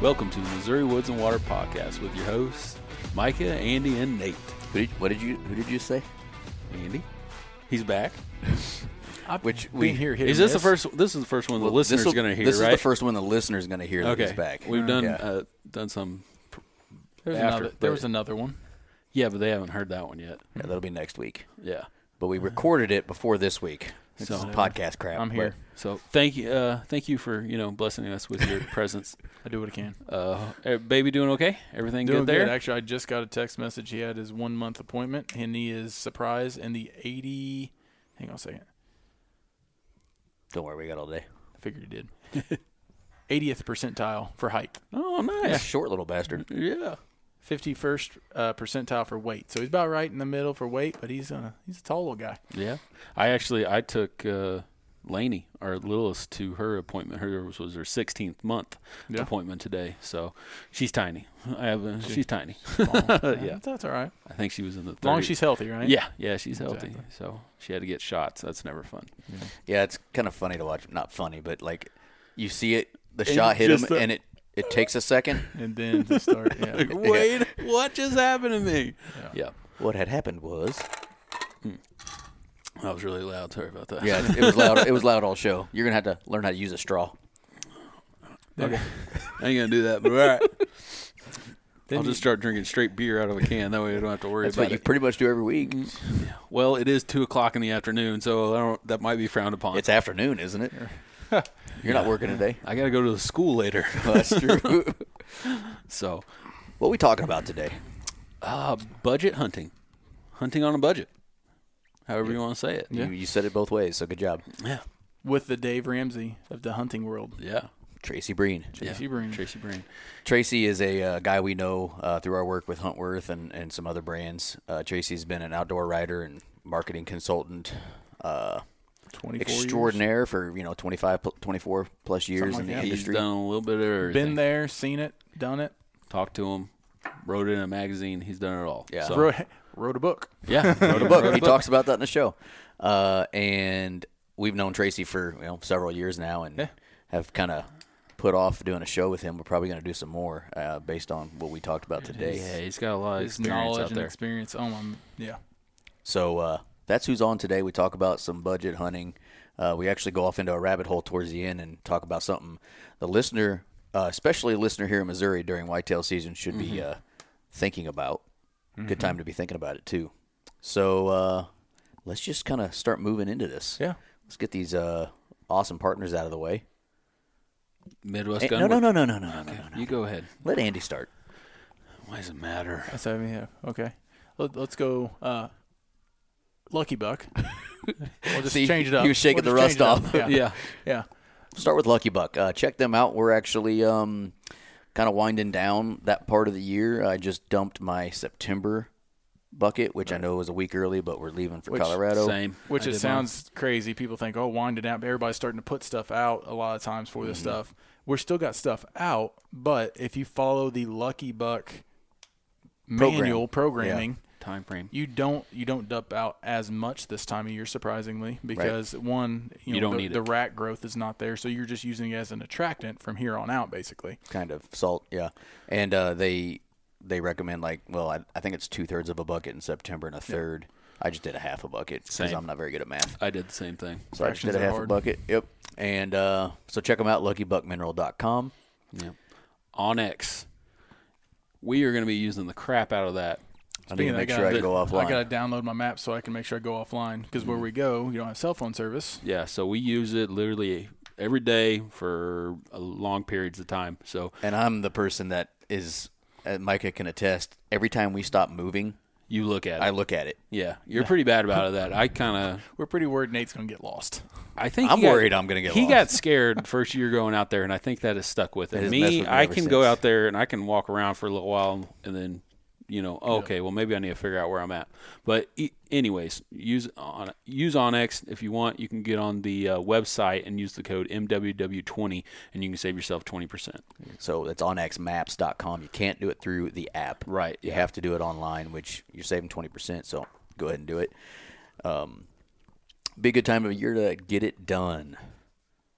Welcome to the Missouri Woods and Water Podcast with your hosts, Micah, Andy, and Nate. Who did, what did you Who did you say? Andy, he's back. Which we here. Hit Is or this the miss. first? This is the first one the well, listener's this'll- going to hear, This right? is the first one the listener's going to hear that okay, he's back. we've done Yeah. uh, done some. There's after, another, there was another one. Yeah, but they haven't heard that one yet. yeah, that'll be next week. Yeah. But we recorded it before this week. It's So- podcast crap. I'm but here. So thank you, uh, thank you for you know blessing us with your presence. I do what I can. Uh, eh, baby, doing okay? Everything Doing good there? Actually, I just got a text message. He had his one month appointment, and he is surprised in the 80. Hang on a second. Don't worry, we got all day. I figured he did. 80th percentile for height, Oh, nice. Short little bastard. Yeah. 51st uh, percentile for weight. So he's about right in the middle for weight, but he's uh, he's a tall little guy. Yeah, I actually I took uh, Lainey, our littlest, to her appointment. Hers was her 16th month Yeah. appointment today, so she's tiny. I have a, she's tiny. Small. Yeah. that's all right. I think she was in the. 30, As long as she's healthy, right? Yeah, yeah, she's healthy. Exactly. So she had to get shots. That's never fun. Yeah, it's kind of funny to watch. Not funny, but like you see it, the And shot hit him, the- and it it takes a second. And then to start, yeah. Wait, what just happened to me? Yeah. What had happened was, hmm. that was really loud. Sorry about that. yeah, it was loud. It was loud all show. You're gonna have to learn how to use a straw. Okay. I ain't gonna do that, but all right. I'll just start drinking straight beer out of a can. That way I don't have to worry That's about what you it. pretty much do every week. Mm. Well, it is two o'clock in the afternoon, so I don't, that might be frowned upon. It's afternoon, isn't it? You're not working today. I got to go to the school later. Well, that's true. so, what are we talking about today? uh, budget hunting, hunting on a budget, however you want to say it. You, you said it both ways, so good job. Yeah, with the Dave Ramsey of the hunting world. yeah. Tracy Breen. Tracy yeah. Breen. Tracy Breen. Tracy is a uh, guy we know uh, through our work with Huntworth and, and some other brands. Uh, Tracy's been an outdoor writer and marketing consultant 24 years. extraordinaire for you know 25, 24 plus years Something in the like that. He's industry. done a little bit of everything. Been there, seen it, done it. Talked to him, wrote it in a magazine. He's done it all. Yeah. So, Wrote, wrote a book. yeah. wrote a book. he talks about that in the show. Uh, and we've known Tracy for you know several years now, and Yeah. have kind of put off doing a show with him. We're probably going to do some more uh, based on what we talked about today. Yeah, he's got a lot of experience knowledge out and experience. Oh, my, yeah. So uh, that's who's on today. We talk about some budget hunting. Uh, we actually go off into a rabbit hole towards the end and talk about something the listener, uh, especially a listener here in Missouri during whitetail season, should be Mm-hmm. uh, thinking about. Good time to be thinking about it too. So uh, let's just kind of start moving into this. Yeah. Let's get these uh, awesome partners out of the way. Midwest Eh, gun. no, no, Work- no, no, no, no, no, no, Okay, no. You go ahead. Let Andy start. Why does it matter? That's how we have. Okay. Let, let's go. Uh, Lucky Buck. we'll just See, change it up. he was shaking We'll the rust change it up. off. Yeah. Yeah. yeah. start with Lucky Buck. Uh, check them out. We're actually um, kind of winding down that part of the year. I just dumped my September bucket, which I know was a week early, but we're leaving for Which- Colorado. Same. Which I it did mine. sounds crazy. People think, oh, wind it down. But everybody's starting to put stuff out a lot of times for this Mm-hmm. stuff. We're still got stuff out, but if you follow the Lucky Buck Program. manual programming, time frame. you don't you don't dump out as much this time of year, surprisingly, because one, you, know, You don't the, need the it. rat growth is not there, so you're just using it as an attractant from here on out, basically. kind of salt, yeah. And uh, they they recommend like, well, I, I think it's two thirds of a bucket in September and a third. I just did a half a bucket because I'm not very good at math. I did the same thing. So I just did a are half a bucket. Yep. And uh, so check them out, luckybuckmineral.com. Yeah. onX. We are going to be using the crap out of that. I need to make sure I gotta- can go offline. I got to download my map so I can make sure I go offline because Mm-hmm. where we go, you don't have cell phone service. Yeah, so we use it literally every day for long periods of time. So And I'm the person that is, uh, Micah can attest. Every time we stop moving, you look at it. I look at it. yeah, you're pretty bad about it. that. I kind of We're pretty worried Nate's gonna get lost. I think I'm got- worried I'm gonna get He lost. got scared first year going out there, and I think that has stuck with It him. Me, with me I ever can go out there and I can walk around for a little while, and then you know, okay, well maybe I need to figure out where I'm at. But e- anyways, use on use onX if you want. You can get on the uh, website and use the code MWW20, and you can save yourself twenty percent. So it's onxmaps.com. You can't do it through the app. Right, You yeah. have to do it online, which you're saving 20%. So go ahead and do it. Um, be a good time of year to get it done.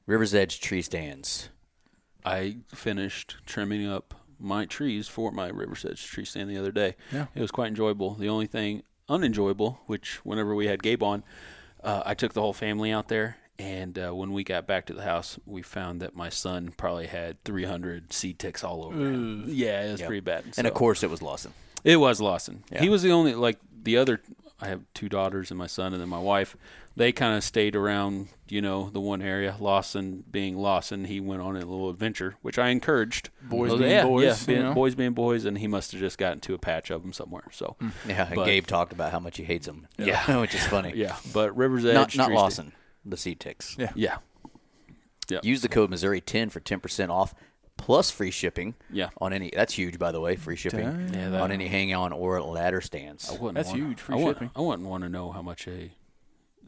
River's Edge tree stands. I finished trimming up my trees for my River's Edge tree stand the other day. Yeah. It was quite enjoyable. The only thing unenjoyable, which whenever we had Gabe on, uh, I took the whole family out there. And uh, when we got back to the house, we found that my son probably had 300 seed ticks all over him. Yeah, it was Yep. pretty bad. And of course, it was Lawson. it was Lawson. Yeah. He was the only like the other. I have two daughters and my son, and then my wife. They kind of stayed around, you know, the one area. Lawson being Lawson, he went on a little adventure, which I encouraged. Boys I being yeah, boys, yeah, you know? boys being boys, and he must have just gotten to a patch of them somewhere. So, mm. Yeah, and But- Gabe talked about how much he hates them. Yeah. which is funny. yeah, but Rivers Edge, Not, not Tree Lawson, the Sea ticks. Yeah. Yeah, Use the code Missouri10 for 10% off plus free shipping. Yeah. On any that's huge by the way, free shipping Yeah, that- on any hang on or ladder stands. I wouldn't That's wanna- huge, free I wouldn't- shipping. I wouldn't want to know how much a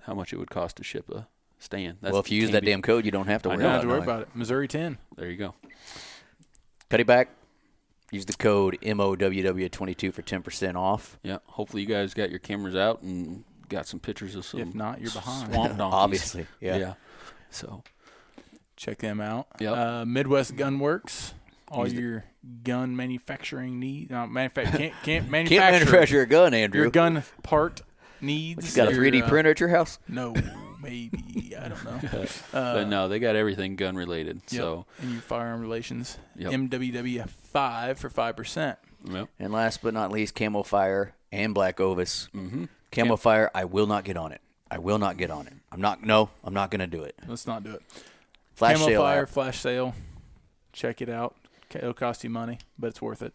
how much it would cost to ship a stand. That's, well, if you use that be- damn code, you don't have to I worry know. Don't about have to worry knowing. about it. Missouri ten. there you go. Cut it back. Use the code MOWW22 for 10% off. Yeah, hopefully you guys got your cameras out and got some pictures of some. If not, you're behind. Swamp donkeys. Obviously, yeah. Yeah. So Check them out. Yep. Uh, Midwest Gun Works. All Use the- your gun manufacturing needs. Uh, manufa- can't can't Can't manufacture, manufacture a gun, Andrew. your gun part needs. you got a 3D uh, printer at your house? No, maybe I don't know. but no, they got everything gun related. Yep. So and your firearm relations. Yep. MWW five for five percent. yep. And last but not least, Camo Fire and Black Ovis. Mm-hmm. Camo Fire, I will not get on it. I will not get on it. I'm not. No, I'm not going to do it. Let's not do it. Flash Camo sale Fire app, flash sale. Check it out. Ca- It'll cost you money, but it's worth it.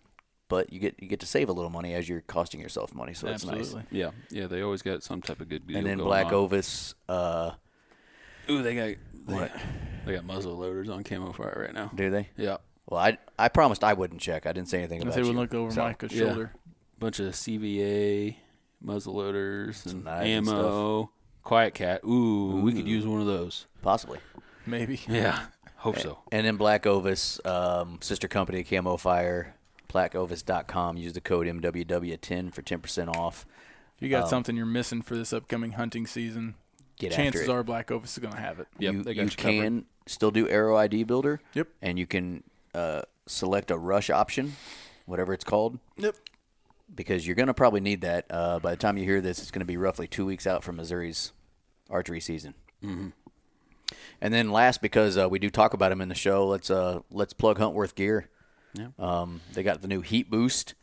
but you get you get to save a little money as you're costing yourself money, so that's nice. Absolutely. Yeah, yeah, they always got some type of good deal. And then going Black on. Ovis, uh, Ooh, they got they, What? they got muzzle loaders on camo fire right now. do they? Yeah, Well, I I promised I wouldn't check. I didn't say anything If about they would you. look over So, Micah's yeah. shoulder. bunch of CVA muzzle loaders and knives and ammo. QuietKat. Ooh, we could use one of those. Possibly. Maybe. Yeah, hope so. And then Black Ovis, um, sister company Camo Fire, blackovis.com. Use the code MWW10 for 10% off. If you got Um, something you're missing for this upcoming hunting season, Get chances after it. are Black Ovis is going to have it. Yep, you they got you you can still do Arrow ID Builder. Yep. And you can uh, select a rush option, whatever it's called, Yep. because you're going to probably need that. Uh, by the time you hear this, it's going to be roughly two weeks out from Missouri's archery season. Mm-hmm. And then last, because uh, we do talk about them in the show, let's uh, let's plug Huntworth Gear. Yeah. Um, they got the new Heat Boost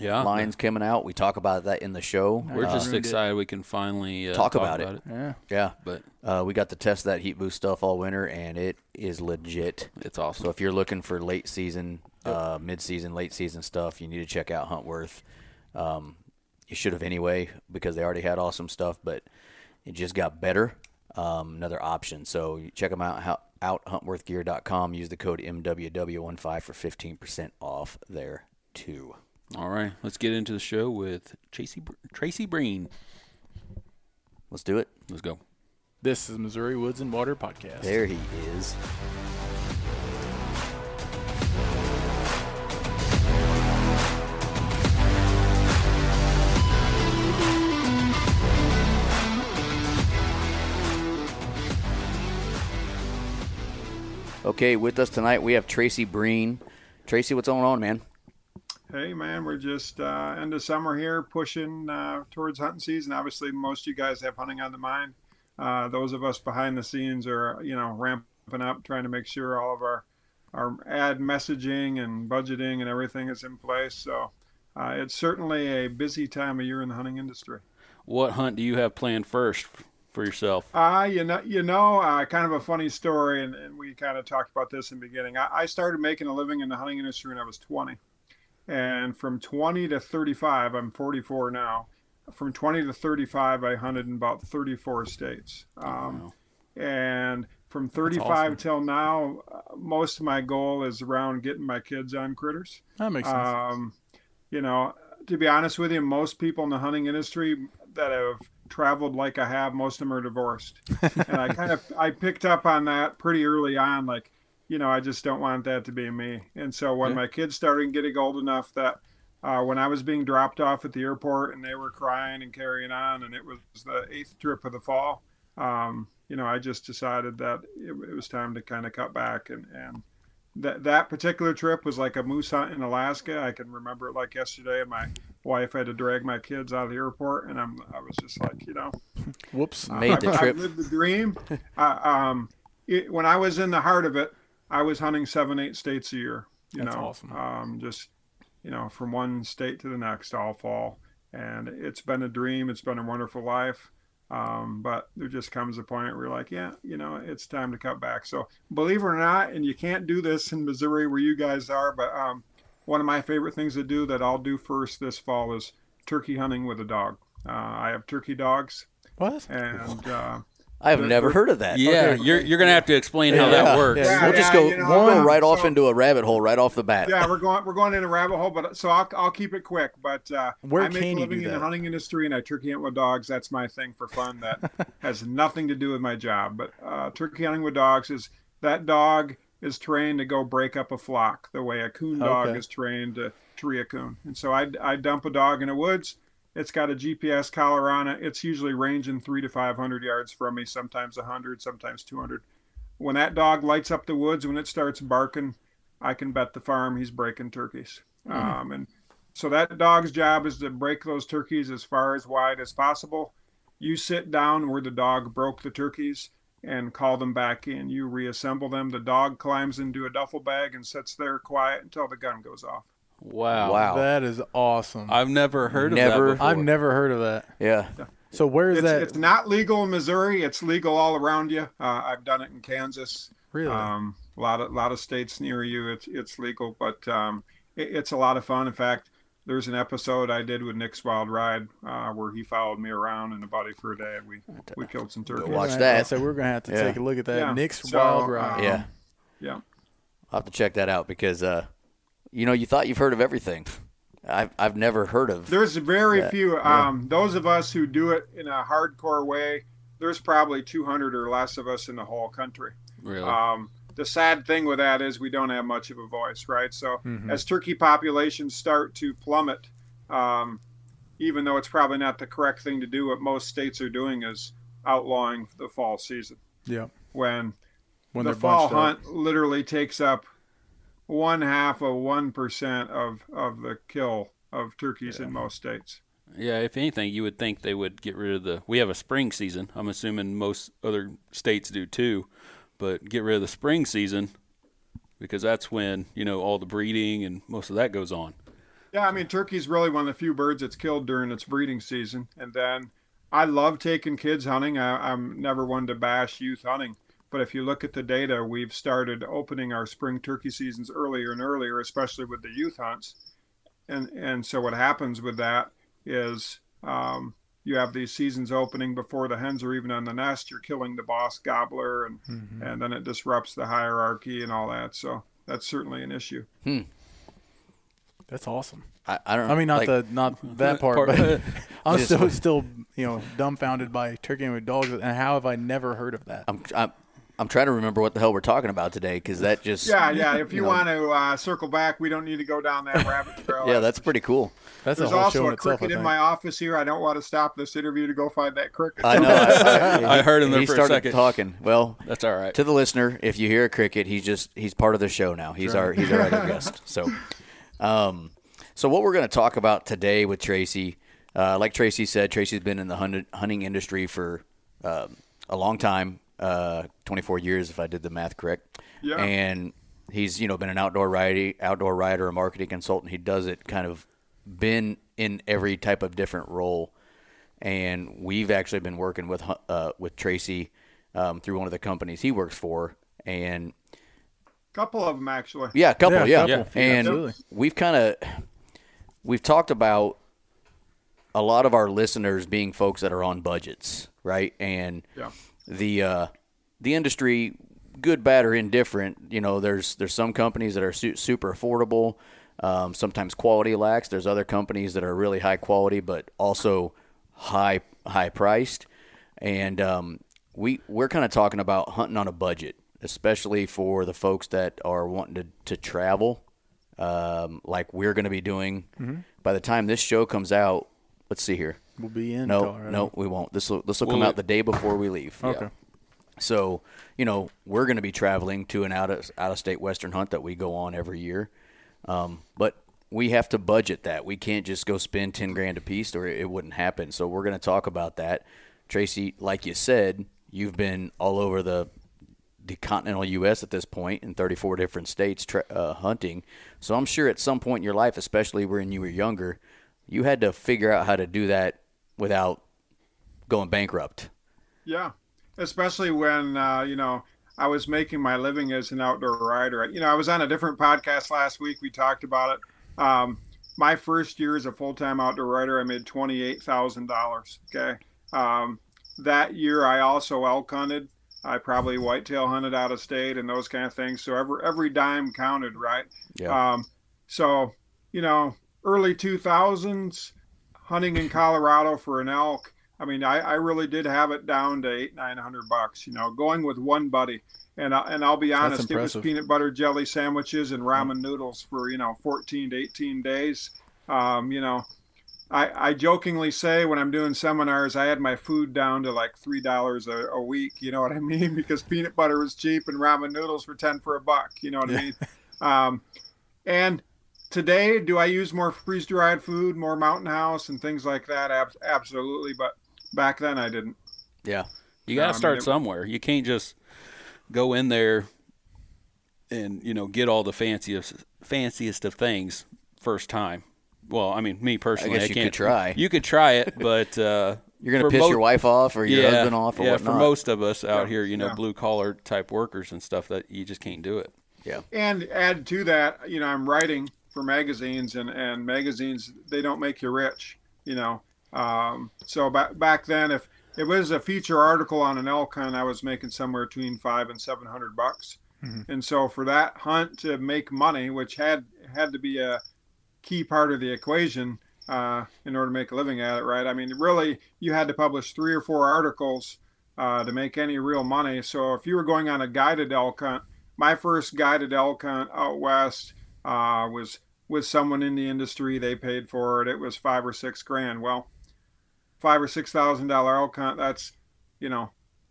Yeah, lines coming out. We talk about that in the show. We're Uh, just excited we can finally uh, Talk about it. Yeah. yeah. But Uh, we got to test that Heat Boost stuff all winter, and it is legit. it's awesome. So if you're looking for late season, uh, mid season, late season stuff, you need to check out Huntworth. Um, you should have anyway because they already had awesome stuff, but it just got better. Um, another option. So check them out. How, out huntworthgear.com. Use the code MWW15 for 15% off there too. All right, let's get into the show with Tracy Tracy Breen. Let's do it. Let's go. This is Missouri Woods and Water Podcast. There he is. Okay, with us tonight we have Tracy Breen. Tracy, what's going on, man? Hey man, we're just uh, end of summer here, pushing uh, towards hunting season. Obviously, most of you guys have hunting on the mind. Uh, those of us behind the scenes are, you know, ramping up, trying to make sure all of our our ad messaging and budgeting and everything is in place. So uh, it's certainly a busy time of year in the hunting industry. What hunt do you have planned first for yourself? Uh, you know, you know, uh, kind of a funny story, and, and we kind of talked about this in the beginning. I, I started making a living in the hunting industry when I was 20, and from 20 to 35, I'm 44 now. From 20 to 35, I hunted in about 34 states. Um, And from 35 awesome. till now, uh, most of my goal is around getting my kids on critters. That makes sense. Um, you know, to be honest with you, most people in the hunting industry that have traveled like I have, most of them are divorced. and I kind of I picked up on that pretty early on. Like, you know, I just don't want that to be me. And so when my kids started getting old enough that uh, when I was being dropped off at the airport and they were crying and carrying on, and it was the eighth trip of the fall, um, you know, I just decided that it, it was time to kind of cut back and and that that particular trip was like a moose hunt in Alaska. I can remember it like yesterday. And my wife had to drag my kids out of the airport, and I'm I was just like, you know, Whoops. Made the I've, trip. I've lived the dream. uh, um, it, when I was in the heart of it, I was hunting seven, eight states a year. You That's know, awesome. um, just you know, from one state to the next all fall, and it's been a dream. It's been a wonderful life. Um, but there just comes a point where you're like, yeah, you know, it's time to cut back. So believe it or not, and you can't do this in Missouri where you guys are, but um, one of my favorite things to do that I'll do first this fall is turkey hunting with a dog. Uh, I have turkey dogs, What? and uh, I've never heard of that. Yeah, Okay. you're you're gonna have to explain how Yeah. that works. Yeah. we'll just go. you know, we'll go right off so- into a rabbit hole right off the bat. yeah, we're going we're going in a rabbit hole, but so I'll I'll keep it quick. But uh, Where I make can a living in the hunting industry, and I turkey hunt with dogs. That's my thing for fun. That has nothing to do with my job. But uh, turkey hunting with dogs is that dog is trained to go break up a flock the way a coon dog Okay. is trained to tree a coon. And so I I dump a dog in the woods. It's got a GPS collar on it. It's usually ranging three to five hundred yards from me, sometimes hundred, sometimes two hundred. When that dog lights up the woods, when it starts barking, I can bet the farm he's breaking turkeys. Um, and so that dog's job is to break those turkeys as far as wide as possible. You sit down where the dog broke the turkeys and call them back in. You reassemble them. The dog climbs into a duffel bag and sits there quiet until the gun goes off. Wow. Wow. That is awesome. I've never heard of that before. I've never heard of that. Yeah. So where is It's, that? it's not legal in Missouri. It's legal all around you. Uh, I've done it in Kansas. really? Um, a lot of lot of states near you, it's it's legal, but um, it, it's a lot of fun. In fact, there's an episode I did with Nick's Wild Ride uh, where he followed me around in a buddy for a day. We we killed some turkeys. watch We're that. So we're gonna have to Yeah. take a look at that. Yeah. Nick's So, Wild Ride. um, Yeah. Yeah. I'll have to check that out because, uh, you know, you thought you've heard of everything. I've I've never heard of. There's very Yeah, few. yeah. Um, those of us who do it in a hardcore way, there's probably 200 or less of us in the whole country. really. Um, the sad thing with that is we don't have much of a voice, right? So Mhm. as turkey populations start to plummet, um, even though it's probably not the correct thing to do, what most states are doing is outlawing the fall season. Yeah. When, When the they're fall bunched up. hunt literally takes up one half of one percent of of the kill of turkeys in most states. Yeah, if anything, you would think they would get rid of the. We have a spring season. I'm assuming most other states do too, but get rid of the spring season because that's when you know all the breeding and most of that goes on. Yeah, I mean, turkey's really one of the few birds that's killed during its breeding season. And then I love taking kids hunting. I, I'm never one to bash youth hunting. But if you look at the data, we've started opening our spring turkey seasons earlier and earlier, especially with the youth hunts. And and so what happens with that is um, you have these seasons opening before the hens are even on the nest. You're killing the boss gobbler, and Mhm. and then it disrupts the hierarchy and all that. So that's certainly an issue. That's awesome. I, I don't. I mean, not like, the not that part, Part- but I'm still still you know dumbfounded by turkey with dogs. And how have I never heard of that? I'm, I'm I'm trying to remember what the hell we're talking about today because that just Yeah, yeah. If you, know. want to uh, circle back, we don't need to go down that rabbit trail. yeah that's pretty cool. That's There's a whole also show in a itself. Cricket in my office here. I don't want to stop this interview to go find that cricket. I know. I, I heard him there he for a started second. talking. Well, That's all right. to the listener, if you hear a cricket, he's just he's part of the show now. He's our he's our other guest. So, um, so what we're going to talk about today with Tracy, uh, like Tracy said, Tracy's been in the hunting industry for um, a long time, uh, 24 years if I did the math correct. Yeah. And he's you know been an outdoor rider, outdoor writer, a marketing consultant. He does it kind of been in every type of different role. and we've actually been working with uh, with Tracy um, through one of the companies he works for, and couple of them actually. yeah, a couple, Yeah, yeah, a couple. and Absolutely. we've kind of we've talked about a lot of our listeners being folks that are on budgets, right? And Yeah. The uh, the industry, good, bad, or indifferent. You know, there's there's some companies that are su- super affordable. Um, sometimes quality lacks. There's other companies that are really high quality, but also high high priced. And um, we we're kind of talking about hunting on a budget, especially for the folks that are wanting to, to travel, um, like we're going to be doing. By the time this show comes out, let's see here. We'll be in No, Colorado. no, we won't. This will this will come out the day before we leave. Okay. So you know we're going to be traveling to an out of out of state western hunt that we go on every year, um, but we have to budget that. We can't just go spend ten grand a piece, or it wouldn't happen. So we're going to talk about that. Tracy, like you said, you've been all over the the continental U.S. at this point in 34 different states tra- uh, hunting. So I'm sure at some point in your life, especially when you were younger, you had to figure out how to do that without going bankrupt. Yeah, especially when uh, you know I was making my living as an outdoor rider. You know, I was on a different podcast last week. We talked about it. Um, my first year as a full-time outdoor rider, I made twenty-eight thousand dollars. Okay, um, that year I also elk hunted. I probably whitetail hunted out of state and those kind of things. So every every dime counted, right? Yeah. Um, so you know, early two thousands, hunting in Colorado for an elk. I mean, I, I really did have it down to eight nine hundred bucks. You know, going with one buddy, and I, and I'll be honest, it was peanut butter jelly sandwiches and ramen noodles for you know fourteen to eighteen days. Um, you know, I, I jokingly say when I'm doing seminars, I had my food down to like three dollars a a week. You know what I mean? Because peanut butter was cheap and ramen noodles were ten for a buck. You know what I mean? Um, and today, do I use more freeze dried food, more Mountain House, and things like that? Ab- absolutely. But back then, I didn't. yeah. You got to mean, start it- somewhere. You can't just go in there and you know get all the fanciest fanciest of things first time. Well, I mean, me personally, I guess you could can't try. You could try it, but uh, You're gonna piss mo- your wife off or your yeah, husband off or yeah. whatnot. For most of us out Yeah, here, you know, yeah. blue collar type workers and stuff, that you just can't do it. yeah. And add to that, you know, I'm writing for magazines, and and magazines they don't make you rich. You know, um, so back back then, if it was a feature article on an elk hunt, I was making somewhere between five and seven hundred bucks. And so for that hunt to make money, which had had to be a key part of the equation uh, in order to make a living at it, right? I mean, really, you had to publish three or four articles uh, to make any real money. So if you were going on a guided elk hunt, my first guided elk hunt out west uh, was with someone in the industry. They paid for it. It was five or six grand. Well, five or six thousand dollar elk hunt. That's you know.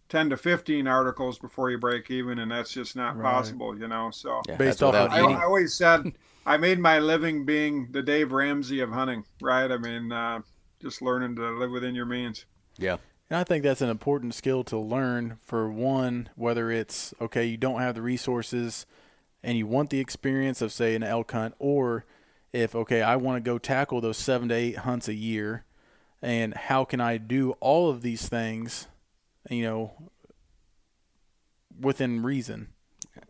10 to 15 articles before you break even and that's just not Right. possible you know so yeah. Based off of I. I always said I made my living being the Dave Ramsey of hunting, right? I mean, uh, just learning to live within your means. yeah. And I think that's an important skill to learn for one, whether it's okay, you don't have the resources and you want the experience of say an elk hunt, or if okay, I want to go tackle those seven to eight hunts a year, and how can I do all of these things, you know, within reason?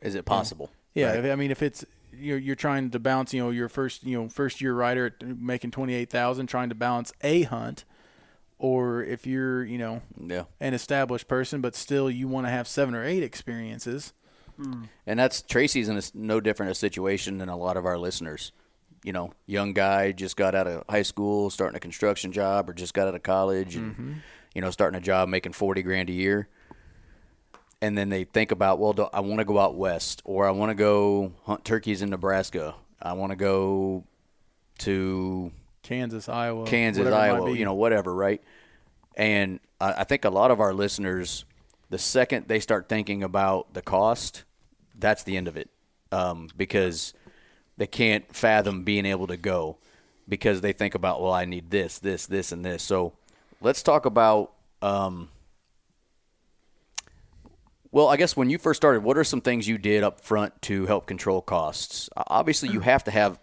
Is it possible? Yeah, Right. I mean, if it's you're you're trying to balance, you know, your first you know first year rider at making twenty eight thousand, trying to balance a hunt, or if you're you know Yeah. an established person, but still you want to have seven or eight experiences. Mm. And that's Tracy's in a, no different a situation than a lot of our listeners. You know, young guy just got out of high school, starting a construction job, or just got out of college, and mm-hmm. you know, starting a job making forty grand a year. And then they think about, well, do, I want to go out west, or I want to go hunt turkeys in Nebraska. I want to go to Kansas, Iowa, Kansas, whatever it might Iowa, you know, whatever, right? And I, I think a lot of our listeners, the second they start thinking about the cost, that's the end of it, um, because they can't fathom being able to go because they think about, well, I need this, this, this, and this. So let's talk about. Um, well, I guess when you first started, what are some things you did up front to help control costs? Obviously, you have to have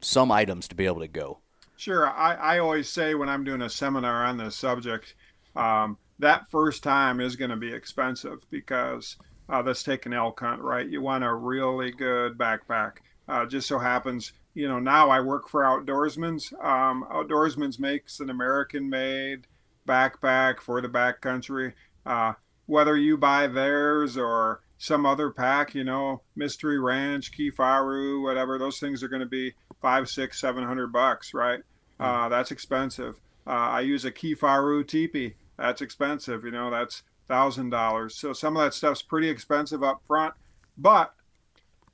some items to be able to go. Sure. I, I always say when I'm doing a seminar on this subject, um, that first time is going to be expensive because uh, let's take an elk hunt, right? You want a really good backpack. Uh, just so happens, you know, now I work for Outdoorsman's. Um, Outdoorsman's makes an American made backpack for the backcountry. Uh, whether you buy theirs or some other pack, you know, Mystery Ranch, Kifaru, whatever, those things are going to be five, six, seven hundred bucks, right? Uh, that's expensive. Uh, I use a Kifaru teepee. That's expensive. You know, that's thousand dollars. So some of that stuff's pretty expensive up front, but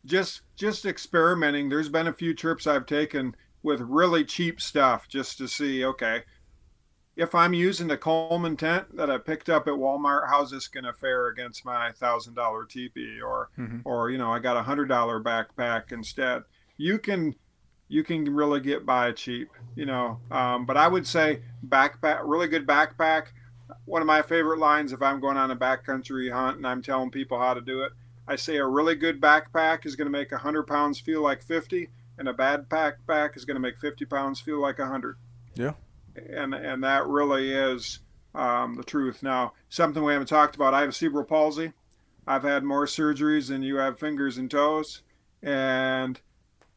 just just experimenting. There's been a few trips I've taken with really cheap stuff just to see. Okay, if I'm using the Coleman tent that I picked up at Walmart, how's this going to fare against my thousand dollar teepee or mm-hmm. or you know I got a hundred dollar backpack instead. You can you can really get by cheap, you know. Um, but I would say backpack, really good backpack. One of my favorite lines if I'm going on a backcountry hunt and I'm telling people how to do it, I say a really good backpack is going to make 100 pounds feel like 50, and a bad backpack is going to make 50 pounds feel like 100. Yeah and and that really is um, the truth. Now, something we haven't talked about. I have cerebral palsy. I've had more surgeries than you have fingers and toes, and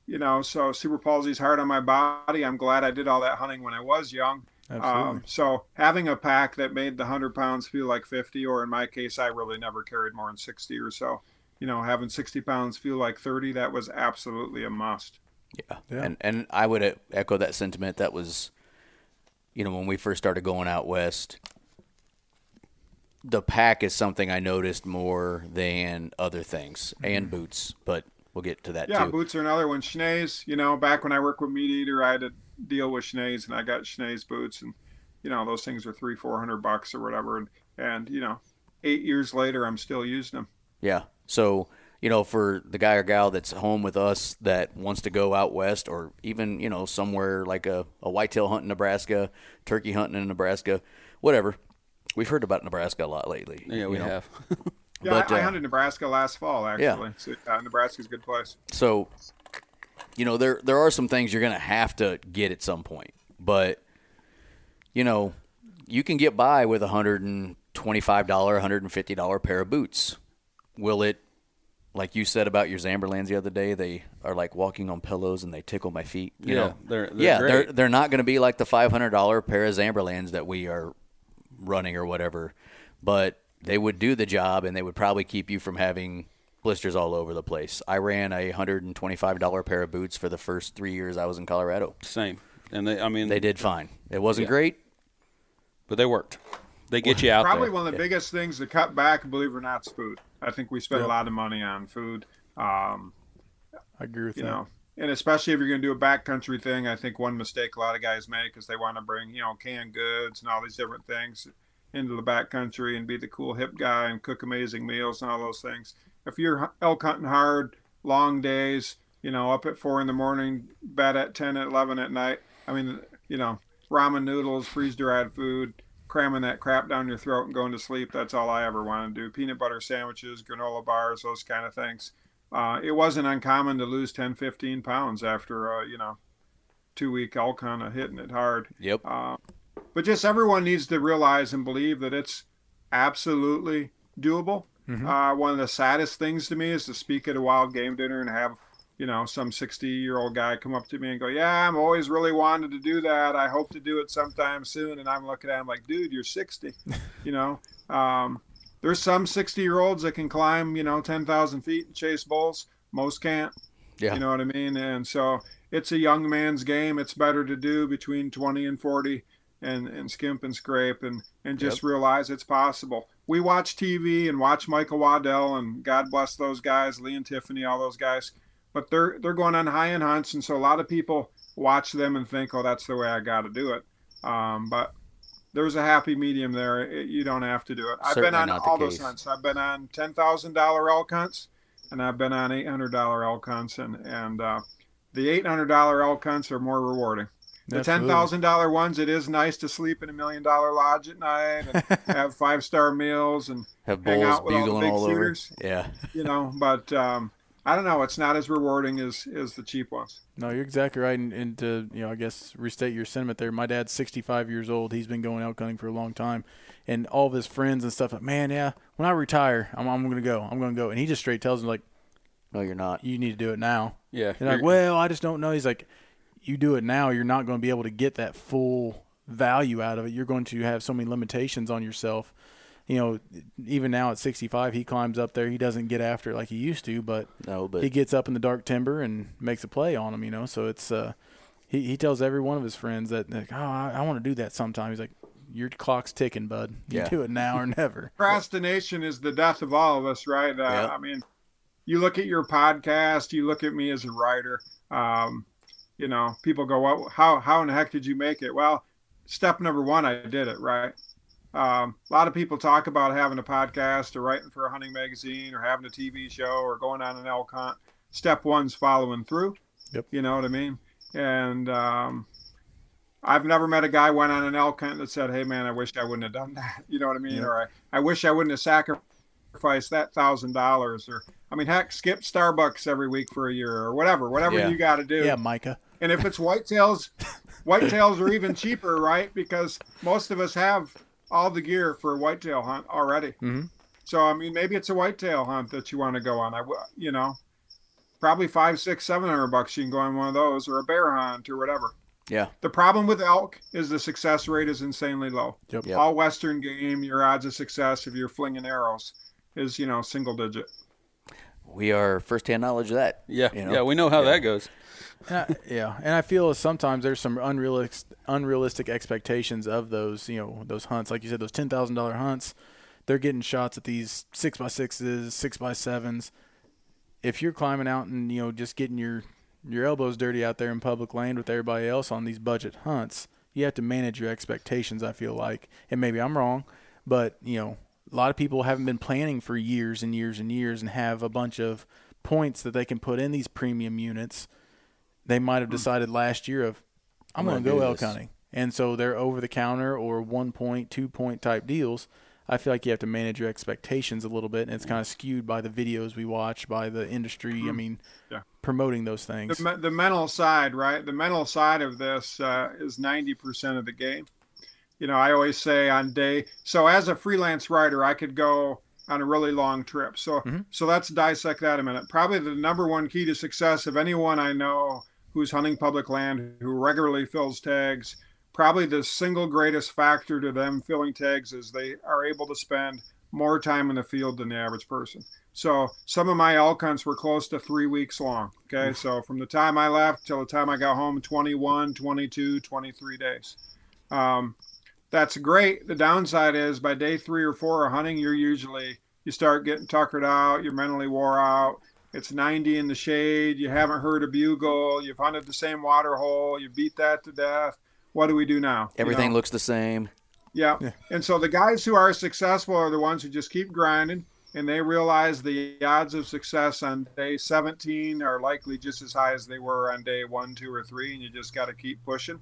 you know, so cerebral palsy is hard on my body. I'm glad I did all that hunting when I was young. Um, so having a pack that made the hundred pounds feel like 50, or in my case, I really never carried more than 60 or so. You know, having 60 pounds feel like 30, that was absolutely a must. Yeah, yeah. and and I would echo that sentiment. That was you know, when we first started going out west, the pack is something I noticed more than other things, and mm-hmm. boots. But we'll get to that. Yeah, too. boots are another one. Schnees, you know, back when I worked with Meat Eater, I had to deal with Schnees, and I got Schnees boots, and you know, those things are three, four hundred bucks or whatever, and, and you know, eight years later, I'm still using them. Yeah. So you know, for the guy or gal that's home with us that wants to go out west or even, you know, somewhere like a, a whitetail hunt in Nebraska, turkey hunting in Nebraska, whatever. We've heard about Nebraska a lot lately. Yeah, we know. have. yeah, but, I, I, uh, hunted Nebraska last fall, actually. Yeah. So, uh, Nebraska's a good place. So, you know, there there are some things you're going to have to get at some point. But, you know, you can get by with a $125, $150 pair of boots. Will it like you said about your Zamberlans the other day, they are like walking on pillows and they tickle my feet. You yeah, know, they're, they're yeah, great. they're they're not going to be like the five hundred dollar pair of Zamberlans that we are running or whatever, but they would do the job and they would probably keep you from having blisters all over the place. I ran a hundred and twenty five dollar pair of boots for the first three years I was in Colorado. Same, and they, I mean, they did fine. It wasn't yeah. great, but they worked. They get you out Probably there. one of the yeah. biggest things to cut back, believe it or not, is food. I think we spend yep. a lot of money on food. Um, I agree with you that. know, and especially if you're going to do a backcountry thing, I think one mistake a lot of guys make is they want to bring you know canned goods and all these different things into the backcountry and be the cool hip guy and cook amazing meals and all those things. If you're elk hunting hard, long days, you know, up at four in the morning, bed at ten at eleven at night. I mean, you know, ramen noodles, freeze dried food cramming that crap down your throat and going to sleep. That's all I ever want to do. Peanut butter sandwiches, granola bars, those kind of things. Uh, it wasn't uncommon to lose 10, 15 pounds after, uh, you know, two week elk hunt of hitting it hard. Yep. Uh, but just everyone needs to realize and believe that it's absolutely doable. Mm-hmm. Uh, one of the saddest things to me is to speak at a wild game dinner and have you know, some 60 year old guy come up to me and go, Yeah, I'm always really wanted to do that. I hope to do it sometime soon. And I'm looking at him like, Dude, you're 60. you know, um, there's some 60 year olds that can climb, you know, 10,000 feet and chase bulls. Most can't. Yeah. You know what I mean? And so it's a young man's game. It's better to do between 20 and 40 and, and skimp and scrape and, and just yep. realize it's possible. We watch TV and watch Michael Waddell and God bless those guys, Lee and Tiffany, all those guys but they're they're going on high end hunts, and so a lot of people watch them and think, "Oh, that's the way I got to do it." Um, but there's a happy medium there. It, you don't have to do it. I've been on all those hunts. I've been on ten thousand dollar elk hunts, and I've been on eight hundred dollar elk hunts, and and uh, the eight hundred dollar elk hunts are more rewarding. The ten thousand dollar ones, it is nice to sleep in a million dollar lodge at night and have five star meals and have hang bulls out with all the big all shooters. Over. Yeah, you know, but um, I don't know. It's not as rewarding as as the cheap ones. No, you're exactly right. And, and to you know, I guess restate your sentiment there. My dad's 65 years old. He's been going elk hunting for a long time, and all of his friends and stuff. Like, man, yeah, when I retire, I'm, I'm going to go. I'm going to go. And he just straight tells them like, No, you're not. you need to do it now. Yeah. They're like, well, I just don't know. He's like, you do it now, you're not going to be able to get that full value out of it. You're going to have so many limitations on yourself. You know, even now at 65, he climbs up there. He doesn't get after it like he used to, but No, but he gets up in the dark timber and makes a play on him. You know, so it's uh, he he tells every one of his friends that like, oh, I, I want to do that sometime. He's like, your clock's ticking, bud. You Yeah. do it now or never. Procrastination is the death of all of us, right? Uh, Yeah. I mean, you look at your podcast, you look at me as a writer. Um, you know, people go, well, How? How in the heck did you make it?" Well, step number one, I did it right. Um, a lot of people talk about having a podcast or writing for a hunting magazine or having a TV show or going on an elk hunt. Step one's following through. Yep. You know what I mean? And um, I've never met a guy went on an elk hunt that said, "Hey man, I wish I wouldn't have done that." You know what I mean? Yeah. Or I, I wish I wouldn't have sacrificed that thousand dollars. Or I mean, heck, skip Starbucks every week for a year or whatever, whatever Yeah. you got to do. Yeah, Micah. And if it's whitetails, whitetails are even cheaper, right? Because most of us have all the gear for a whitetail hunt already. Mhm. So I mean, maybe it's a whitetail hunt that you want to go on. I, w- you know, probably five, six, seven hundred bucks. You can go on one of those, or a bear hunt, or whatever. yeah, The problem with elk is the success rate is insanely low. Yep. Yep. All Western game, your odds of success if you're flinging arrows is you know single digit. we are firsthand knowledge of that. yeah. you know? Yeah. We know how Yeah. that goes. And I, yeah, and I feel sometimes there's some unrealistic unrealistic expectations of those you know those hunts. Like you said, those ten thousand dollar hunts, they're getting shots at these six by sixes, six by sevens. If you're climbing out and you know just getting your your elbows dirty out there in public land with everybody else on these budget hunts, you have to manage your expectations. I feel like, and maybe I'm wrong, but you know a lot of people haven't been planning for years and years and years and have a bunch of points that they can put in these premium units they might have decided last year of I'm, going to go elk this. hunting, and so they're over the counter or one point, two point type deals. I feel like you have to manage your expectations a little bit, and it's kind of skewed by the videos we watch, by the industry. I mean, Yeah. promoting those things. The, the mental side, right? The mental side of this uh, is 90% of the game. You know, I always say on day, so as a freelance writer, I could go on a really long trip. So, Mhm. so let's dissect that a minute. Probably the number one key to success of anyone I know who's hunting public land, who regularly fills tags, probably the single greatest factor to them filling tags is they are able to spend more time in the field than the average person. So some of my elk hunts were close to three weeks long. Okay. So from the time I left till the time I got home, 21, 22, 23 days. Um, that's great. The downside is by day three or four of hunting, you're usually, you start getting tuckered out, you're mentally wore out. It's 90 in the shade. You haven't heard a bugle. You've hunted the same water hole. You beat that to death. What do we do now? You Everything know? looks the same. Yeah. Yeah. And so the guys who are successful are the ones who just keep grinding and they realize the odds of success on day 17 are likely just as high as they were on day one, two, or three. And you just got to keep pushing.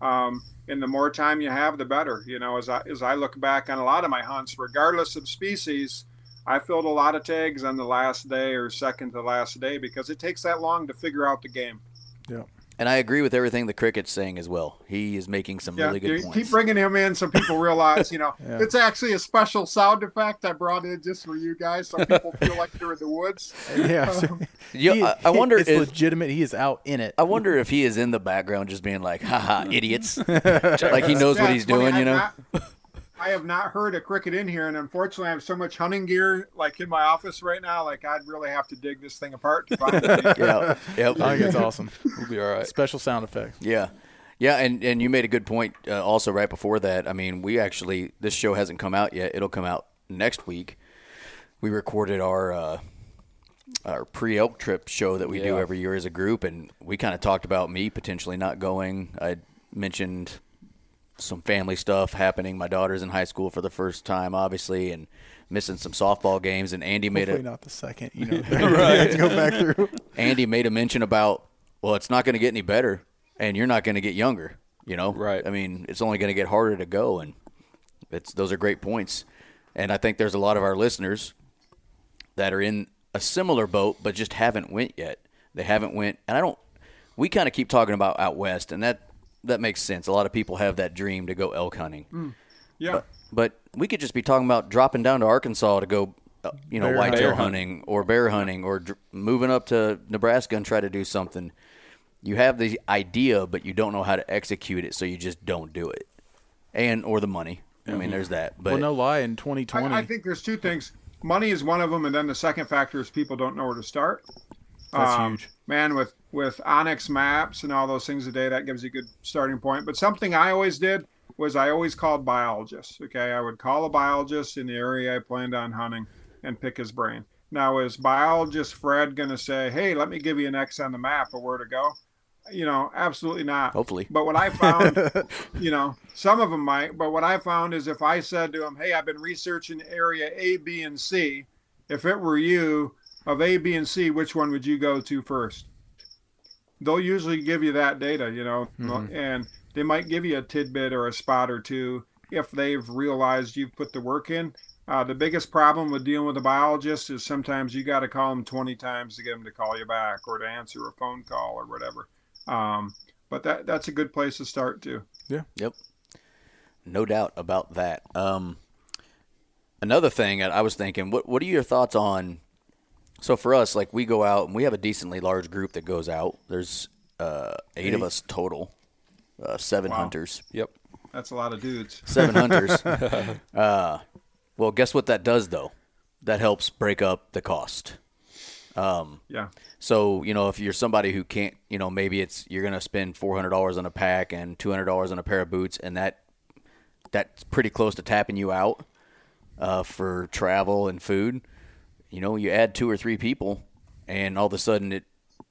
Um, and the more time you have, the better. You know, as I, as I look back on a lot of my hunts, regardless of species, I filled a lot of tags on the last day or second to last day because it takes that long to figure out the game. Yeah. And I agree with everything the cricket's saying as well. He is making some really good you points. keep bringing him in so people realize, you know, Yeah. it's actually a special sound effect I brought in just for you guys, so people feel like they're in the woods. yeah, um, so You- he- I, I wonder it's if legitimate. He is out in it. I wonder if he is in the background just being like, haha, idiots. like he knows Yeah, what he's funny, doing, I've you know? not- I have not heard a cricket in here, and unfortunately, I have so much hunting gear like in my office right now. Like I'd really have to dig this thing apart to find it. yeah. Yep. I think it's awesome. We'll be all right. Special sound effects. Yeah. Yeah, and, and you made a good point uh, also right before that. I mean, we actually, this show hasn't come out yet. It'll come out next week. We recorded our uh, our pre elk trip show that we do every year as a group, and we kind of talked about me potentially not going. I mentioned some family stuff happening. My daughter's in high school for the first time, obviously, and missing some softball games. And Andy made Hopefully a not the second. You know, right. to go back through. Andy made a mention about, well, it's not going to get any better, and you're not going to get younger. You know, Right. I mean, it's only going to get harder to go, and it's those are great points. And I think there's a lot of our listeners that are in a a similar boat, but just haven't went yet. They haven't went, and I don't. We kind of keep talking about out west, and that that makes sense. A lot of people have that dream to go elk hunting, Yeah. but we could just be talking about dropping down to Arkansas to go, uh, you know, Bear whitetail hunting. hunting or bear hunting or dr- moving up to Nebraska and try to do something. You have the idea, but you don't know how to execute it, so you just don't do it, and or the money. I mean, there's that. But well, no lie, in 2020, I, I think there's two things. Money is one of them, and then the second factor is people don't know where to start. that's Um, huge. Man, with with onX maps and all those things today, that gives you a good starting point. But something I always did was I always called biologists. Okay, I would call a biologist in the area I planned on hunting and pick his brain. Now, is biologist Fred going to say, "Hey, let me give you an X on the map of where to go"? You know, absolutely not. hopefully, But what I found, you know, some of them might, but what I found is if I said to them, hey, I've been researching area A, B, and C, if it were you of A, B, and C, which one would you go to first? They'll usually give you that data, you know, and they might give you a tidbit or a spot or two if they've realized you've put the work in. Uh, the biggest problem with dealing with a biologist is sometimes you got to call them 20 times to get them to call you back or to answer a phone call or whatever. Um, but that that's a good place to start too. Yeah. Yep. No doubt about that. Um, another thing that I was thinking, what what are your thoughts on? So for us, like we go out and we have a decently large group that goes out. There's uh, eight, of us total, uh, seven Wow. hunters, Yep. That's a lot of dudes. seven hunters. Uh, well, guess what that does though? That helps break up the cost. Yeah. So you know, if you're somebody who can't, you know, maybe it's you're gonna spend four hundred dollars on a pack and two hundred dollars on a pair of boots, and that that's pretty close to tapping you out uh, for travel and food. You know, you add two or three people, and all of a sudden it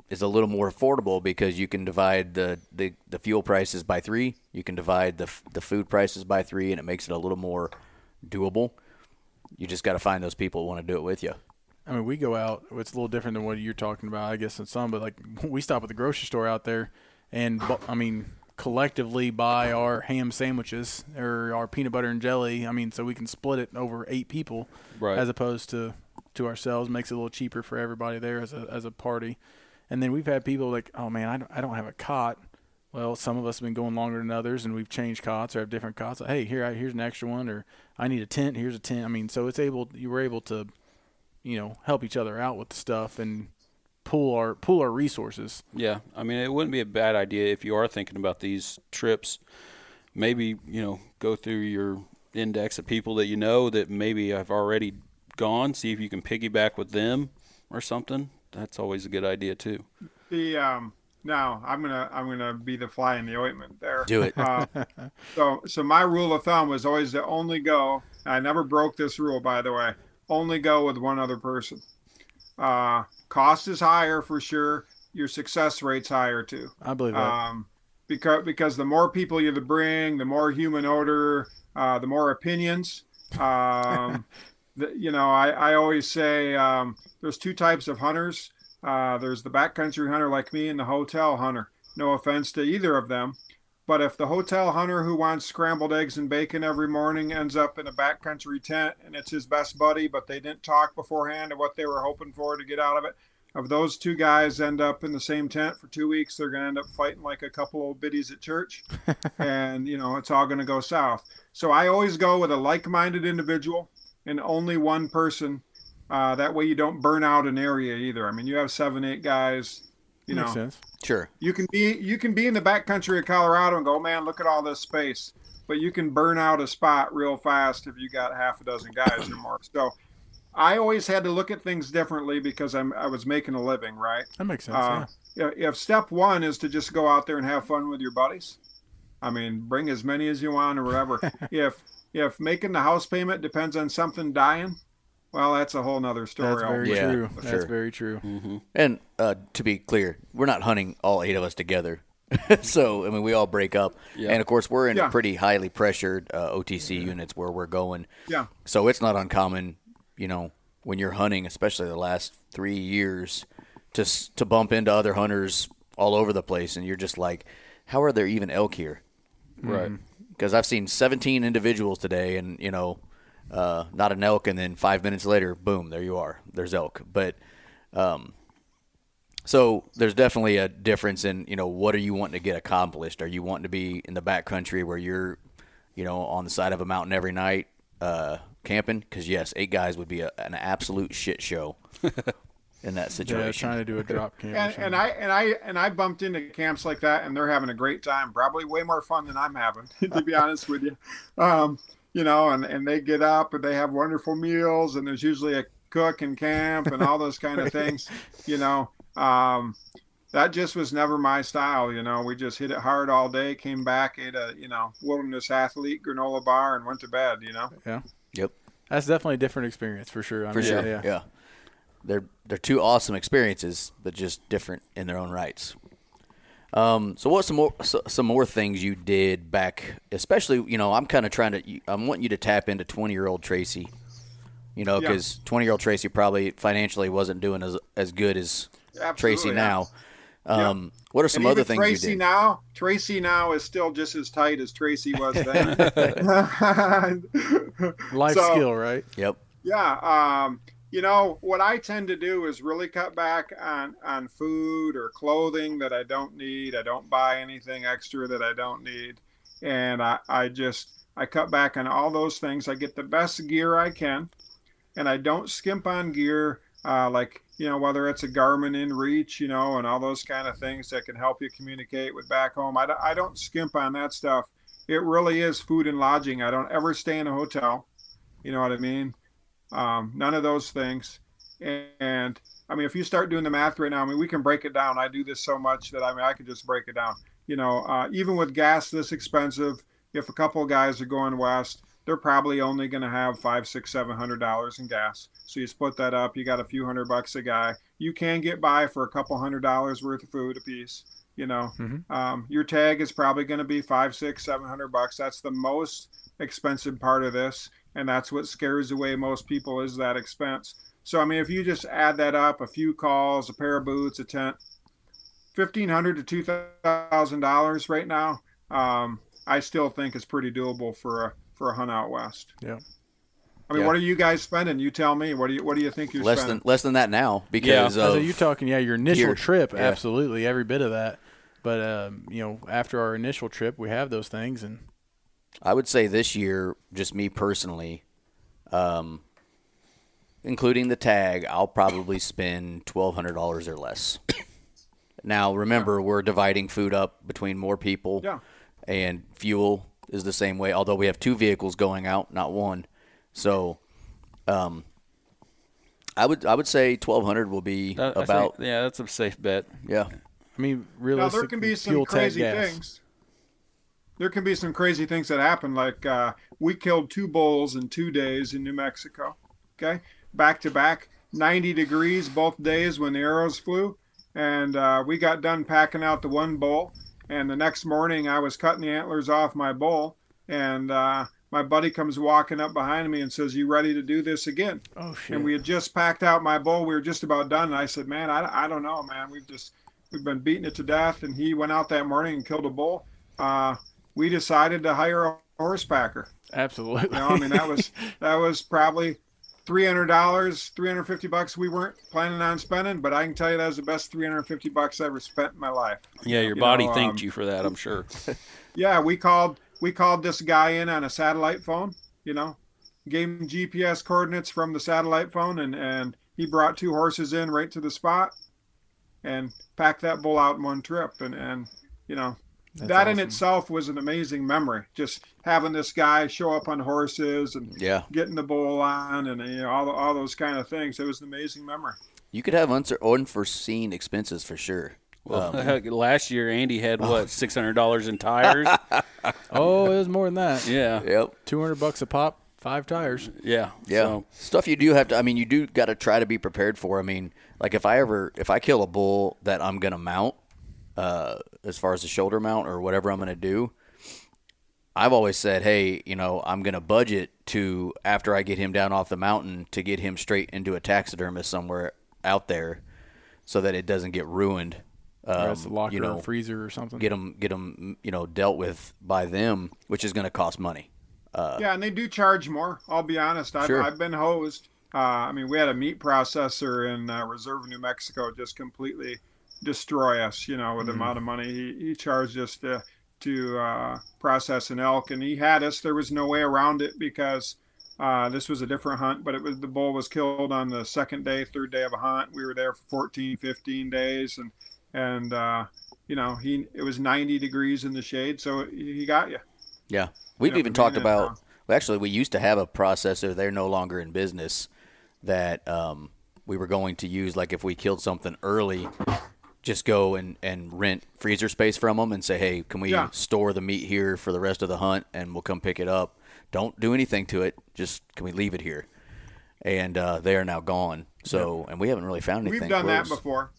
is a little more affordable because you can divide the, the, the fuel prices by three. You can divide the the food prices by three, and it makes it a little more doable. You just got to find those people who want to do it with you. I mean, we go out. It's a little different than what you're talking about, I guess, in some. But like, we stop at the grocery store out there, and I mean, collectively buy our ham sandwiches or our peanut butter and jelly. I mean, so we can split it over eight people, Right. as opposed to to ourselves. Makes it a little cheaper for everybody there as a as a party. And then we've had people like, oh man, I don't, I don't have a cot. Well, some of us have been going longer than others, and we've changed cots or have different cots. Hey, here, I, here's an extra one, or I need a tent. Here's a tent. I mean, so it's able. You were able to you know help each other out with stuff and pool our pool our resources. Yeah, I mean, it wouldn't be a bad idea if you are thinking about these trips. Maybe you know, go through your index of people that you know that maybe have already gone. See if you can piggyback with them or something. That's always a good idea too. The um now I'm gonna I'm gonna be the fly in the ointment there. Do it. Uh, so so my rule of thumb was always to only go. I never broke this rule by the way. Only go with one other person. Uh, cost is higher for sure. Your success rate's higher too. I believe that. um, because because the more people you bring, the more human odor, uh, the more opinions. Um, the, you know, I, I always say um, there's two types of hunters. Uh, there's the backcountry hunter like me and the hotel hunter. No offense to either of them, but if the hotel hunter who wants scrambled eggs and bacon every morning ends up in a backcountry tent and it's his best buddy, but they didn't talk beforehand of what they were hoping for to get out of it, of those two guys end up in the same tent for two weeks, they're going to end up fighting like a couple old biddies at church, and you know it's all going to go south. So I always go with a like-minded individual and only one person. Uh, that way you don't burn out an area either. I mean, you have seven, eight guys. You Makes know, sense. Sure. you can be you can be in the backcountry of Colorado and go, man, look at all this space. But you can burn out a spot real fast if you got half a dozen guys or more. So I always had to look at things differently because I'm I was making a living, right? That makes sense. Uh, if if step one is to just go out there and have fun with your buddies, I mean, bring as many as you want or whatever. if if making the house payment depends on something dying, well, that's a whole nother story. That's very Yeah, true. That's sure. very true. Mm-hmm. And uh, to be clear, we're not hunting all eight of us together. so I mean, we all break up, Yeah. and of course, we're in Yeah. pretty highly pressured uh, OTC units where we're going. Yeah. So it's not uncommon, you know, when you're hunting, especially the last three years, to to bump into other hunters all over the place, and you're just like, how are there even elk here? Right. Because I've seen 17 individuals today, and you know, uh, not an elk, and then five minutes later, boom, there you are. There's elk. But Um, so there's definitely a difference in you know what are you wanting to get accomplished? Are you wanting to be in the back country where you're, you know, on the side of a mountain every night uh, camping? Because yes, eight guys would be a, an absolute shit show in that situation. Yeah, situation. trying to do a drop camp. and, and I and I and I bumped into camps like that, and they're having a great time. Probably way more fun than I'm having, to be honest with you. Um, you know, and and they get up and they have wonderful meals, and there's usually a cook in camp and all those kind of things. You know, um, that just was never my style. You know, we just hit it hard all day, came back, ate a you know wilderness athlete granola bar, and went to bed. You know. yeah, Yep. that's definitely a different experience for sure. I For mean, sure. Yeah, Yeah. They're they're two awesome experiences, but just different in their own rights. Um, so what some more so, some more things you did back, especially you know I'm kind of trying to I'm wanting you to tap into 20 year old Tracy, you know Yeah. because 20 year old Tracy probably financially wasn't doing as as good as Tracy Absolutely, now. Yeah. Um, What are some And other things Tracy you did? now, Tracy now is still just as tight as Tracy was then. Life So- skill, right? Yep. Yeah, um, you know what I tend to do is really cut back on on food or clothing that I don't need. I don't buy anything extra that I don't need, and I I just I cut back on all those things. I get the best gear I can, and I don't skimp on gear uh, like you know whether it's a Garmin InReach, you know, and all those kind of things that can help you communicate with back home. I, I don't skimp on that stuff. It really is food and lodging. I don't ever stay in a hotel. You know what I mean? Um, none of those things. And, and I mean, if you start doing the math right now, I mean, we can break it down. I do this so much that I mean, I could just break it down. You know, uh, even with gas this expensive, if a couple of guys are going west, they're probably only going to have five, six, seven hundred dollars in gas. So you split that up, you got a few hundred bucks a guy. You can get by for a couple hundred dollars worth of food a piece. You know, Mhm. um, your tag is probably going to be five, six, seven hundred bucks. That's the most expensive part of this and that's what scares away most people is that expense. So I mean, if you just add that up, a few calls, a pair of boots, a tent, fifteen hundred to two thousand dollars right now, um, I still think is pretty doable for a for a hunt out west. Yeah. I mean, Yeah. what are you guys spending? You tell me. What do you What do you think you're Less spending? than less than that now because So of you're talking, yeah, your initial gear. trip, Yeah. absolutely, every bit of that. But um, you know, after our initial trip, we have those things, and I would say this year, just me personally, um, including the tag, I'll probably spend twelve hundred dollars or less. now, remember, we're dividing food up between more people, Yeah. and fuel is the same way. Although we have two vehicles going out, not one, so um, I would I would say twelve hundred will be That- about think- yeah, that's a safe bet. yeah. I mean, Now realistically, there can be some fuel tag crazy gas. things. There can be some crazy things that happen. Like uh, we killed two bulls in two days in New Mexico. Okay, back to back, 90 degrees both days when the arrows flew, and uh, we got done packing out the one bull. And the next morning, I was cutting the antlers off my bull, and uh, my buddy comes walking up behind me and says, "You ready to do this again?" Oh shit! and we had just packed out my bull. We were just about done. And I said, "Man, I, I don't know, man. We've just we've been beating it to death." And he went out that morning and killed a bull. We decided to hire a horse packer. absolutely. You know, I mean that was that was probably three hundred dollars, three hundred fifty bucks. We weren't planning on spending, but I can tell you that was the best three hundred fifty bucks I ever spent in my life. Yeah, your You body know, thanked um, you for that, I'm sure. Yeah, we called we called this guy in on a satellite phone, you know, gave him GPS coordinates from the satellite phone and and he brought two horses in right to the spot and packed that bull out in one trip and and you know That's that in itself was an amazing memory just having this guy show up on horses and Yeah, getting the bull on and you know all, all those kind of things it was an amazing memory you could have unser- unforeseen expenses for sure. Well, Um, last year Andy had what six hundred dollars in tires. Oh, it was more than that. yeah, yep. Two hundred bucks a pop, five tires. yeah, Yeah, So, stuff you do have to. I mean, you do got to try to be prepared for. I mean, like if I ever if I kill a bull that I'm gonna mount, uh, as far as the shoulder mount or whatever I'm gonna do, I've always said, hey, you know, I'm gonna budget to after I get him down off the mountain to get him straight into a taxidermist somewhere out there, so that it doesn't get ruined. or it's a Um, locker you know, or freezer or something. get them get them you know dealt with by them, which is gonna cost money. Uh, yeah and they do charge more i'll be honest i've, Sure. I've been hosed Uh, I mean, we had a meat processor in uh, Reserve, New Mexico, just completely destroy us. You know, with the Mhm. amount of money he, he charged us to to uh, process an elk, and he had us. There was no way around it because uh, this was a different hunt, but it was the bull was killed on the second day, third day of a hunt. We were there for 14, 15 days, and and uh, you know he it was 90 degrees in the shade, so he got you. Yeah, we've know, even talked about. uh, well, actually, we used to have a processor. They're no longer in business. That um, we were going to use, like if we killed something early, just go and, and rent freezer space from them and say, hey, can we Yeah. store the meat here for the rest of the hunt, and we'll come pick it up. Don't do anything to it. Just can we leave it here? And uh, they are now gone. So, and we haven't really found anything. We've done that close. before.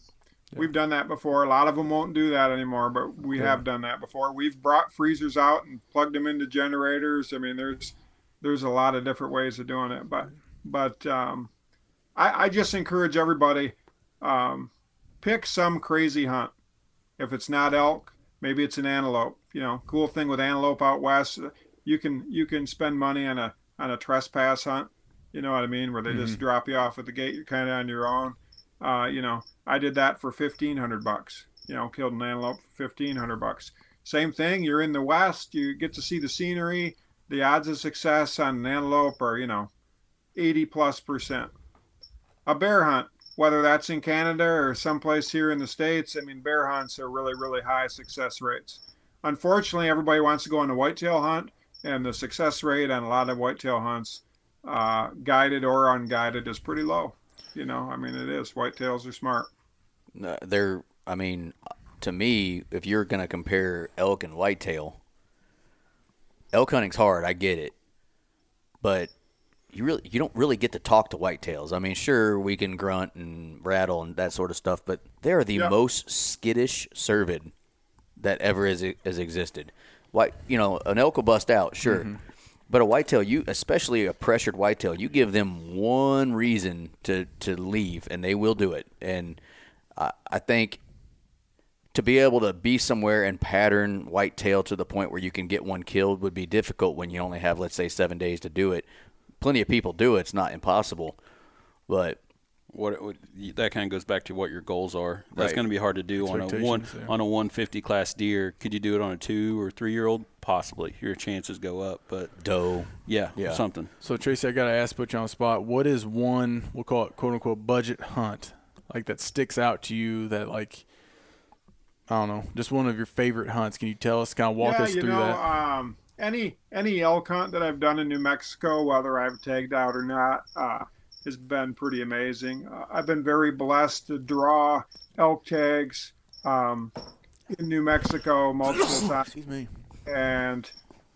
We've done that before. A lot of them won't do that anymore, but we have done that before. We've brought freezers out and plugged them into generators. I mean, there's there's a lot of different ways of doing it, but but um, I, I just encourage everybody um, pick some crazy hunt. If it's not elk, maybe it's an antelope. You know, cool thing with antelope out west, you can you can spend money on a on a trespass hunt. You know what I mean? Where they just drop you off at the gate. You're kind of on your own. Uh, you know, I did that for fifteen hundred bucks. You know, killed an antelope for fifteen hundred bucks. Same thing. You're in the west. You get to see the scenery. The odds of success on an antelope are you know, eighty plus percent. A bear hunt, whether that's in Canada or someplace here in the states, I mean, bear hunts are really really high success rates. Unfortunately, everybody wants to go on a whitetail hunt, and the success rate on a lot of whitetail hunts, uh, guided or unguided, is pretty low. You know, I mean, it is. Whitetails are smart. Uh, they're i mean to me if you're going to compare elk and whitetail elk hunting's hard i get it but you really you don't really get to talk to whitetails i mean sure we can grunt and rattle and that sort of stuff but they're the Yeah. most skittish cervid that ever has, has existed White, you know an elk will bust out sure mm-hmm. but a whitetail you especially a pressured whitetail you give them one reason to to leave and they will do it and I, I think to be able to be somewhere and pattern whitetail to the point where you can get one killed would be difficult when you only have, let's say, seven days to do it. Plenty of people do it; it's not impossible, but What, what that kind of goes back to what your goals are. That's Right. going to be hard to do on a one yeah. on a 150 class deer. Could you do it on a two or three year old? Possibly. Your chances go up, but doe. yeah, Yeah. something. So Tracy, I gotta ask, put you on the spot. What is one we'll call it quote unquote budget hunt like that sticks out to you that like I don't know, just one of your favorite hunts? Can you tell us, kind of walk yeah, us you through know, that? Um, any any elk hunt that I've done in New Mexico, whether I've tagged out or not, uh, has been pretty amazing. Uh, I've been very blessed to draw elk tags um, in New Mexico multiple times. Excuse me. and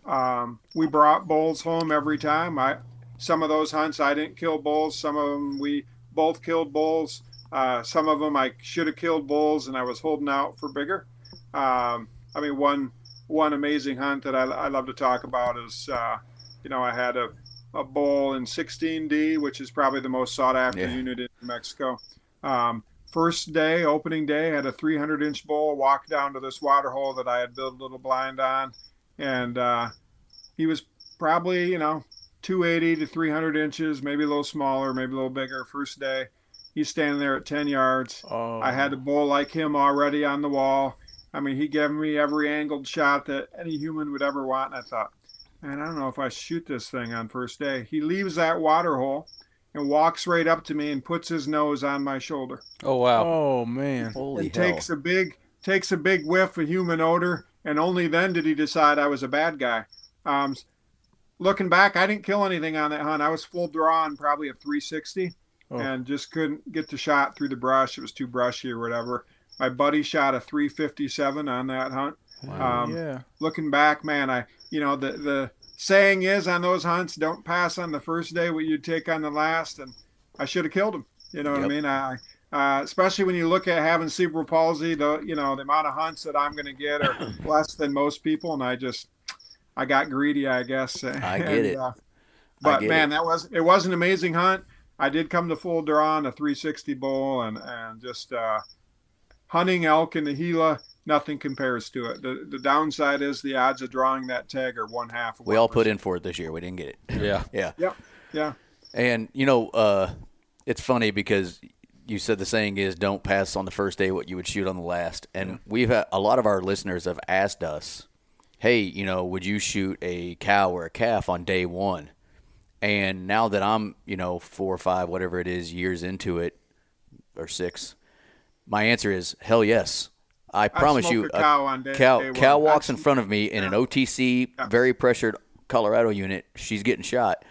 um, we brought bulls home every time. I some of those hunts I didn't kill bulls. Some of them we both killed bulls. Uh, some of them I should have killed bulls, and I was holding out for bigger. Um, I mean, one one amazing hunt that I, I love to talk about is, uh, you know, I had a, a bull in 16D, which is probably the most sought after Yeah. unit in New Mexico. Um, first day, opening day, had a 300 inch bull walk down to this water hole that I had built a little blind on, and uh, he was probably you know 280 to 300 inches, maybe a little smaller, maybe a little bigger. First day, he's standing there at 10 yards. Oh, I had a bull like him already on the wall. I mean, he gave me every angled shot that any human would ever want. And I thought, man, I don't know if I shoot this thing on first day. He leaves that water hole and walks right up to me and puts his nose on my shoulder Oh wow. Oh man. Holy and hell! takes a big takes a big whiff of human odor. And only then did he decide I was a bad guy. Um, looking back, I didn't kill anything on that hunt. I was full draw on probably a 360 Oh. and just couldn't get the shot through the brush. It was too brushy or whatever. My buddy shot a 357 on that hunt. Um, yeah. Looking back, man, I you know the the saying is on those hunts, don't pass on the first day what you take on the last, and I should have killed him. You know what I mean? I uh, especially when you look at having cerebral palsy, the you know the amount of hunts that I'm going to get are less than most people, and I just I got greedy, I guess. I get And, it. uh, but get man, it. that was it was an amazing hunt. I did come to full draw on a 360 bowl, and and just uh, hunting elk in the Gila, nothing compares to it. The the downside is the odds of drawing that tag are one half. Of we all put in for it this year. We didn't get it. Yeah. Yeah. Yep. Yeah. And you know, uh, it's funny because you said the saying is don't pass on the first day what you would shoot on the last. And we've had a lot of our listeners have asked us, "Hey, you know, would you shoot a cow or a calf on day 1?" And now that I'm, you know, 4 or 5 whatever it is years into it or 6, my answer is hell yes. I promise you, a cow on day- cow, day cow walks in front of me in an OTC, very pressured Colorado unit. She's getting shot,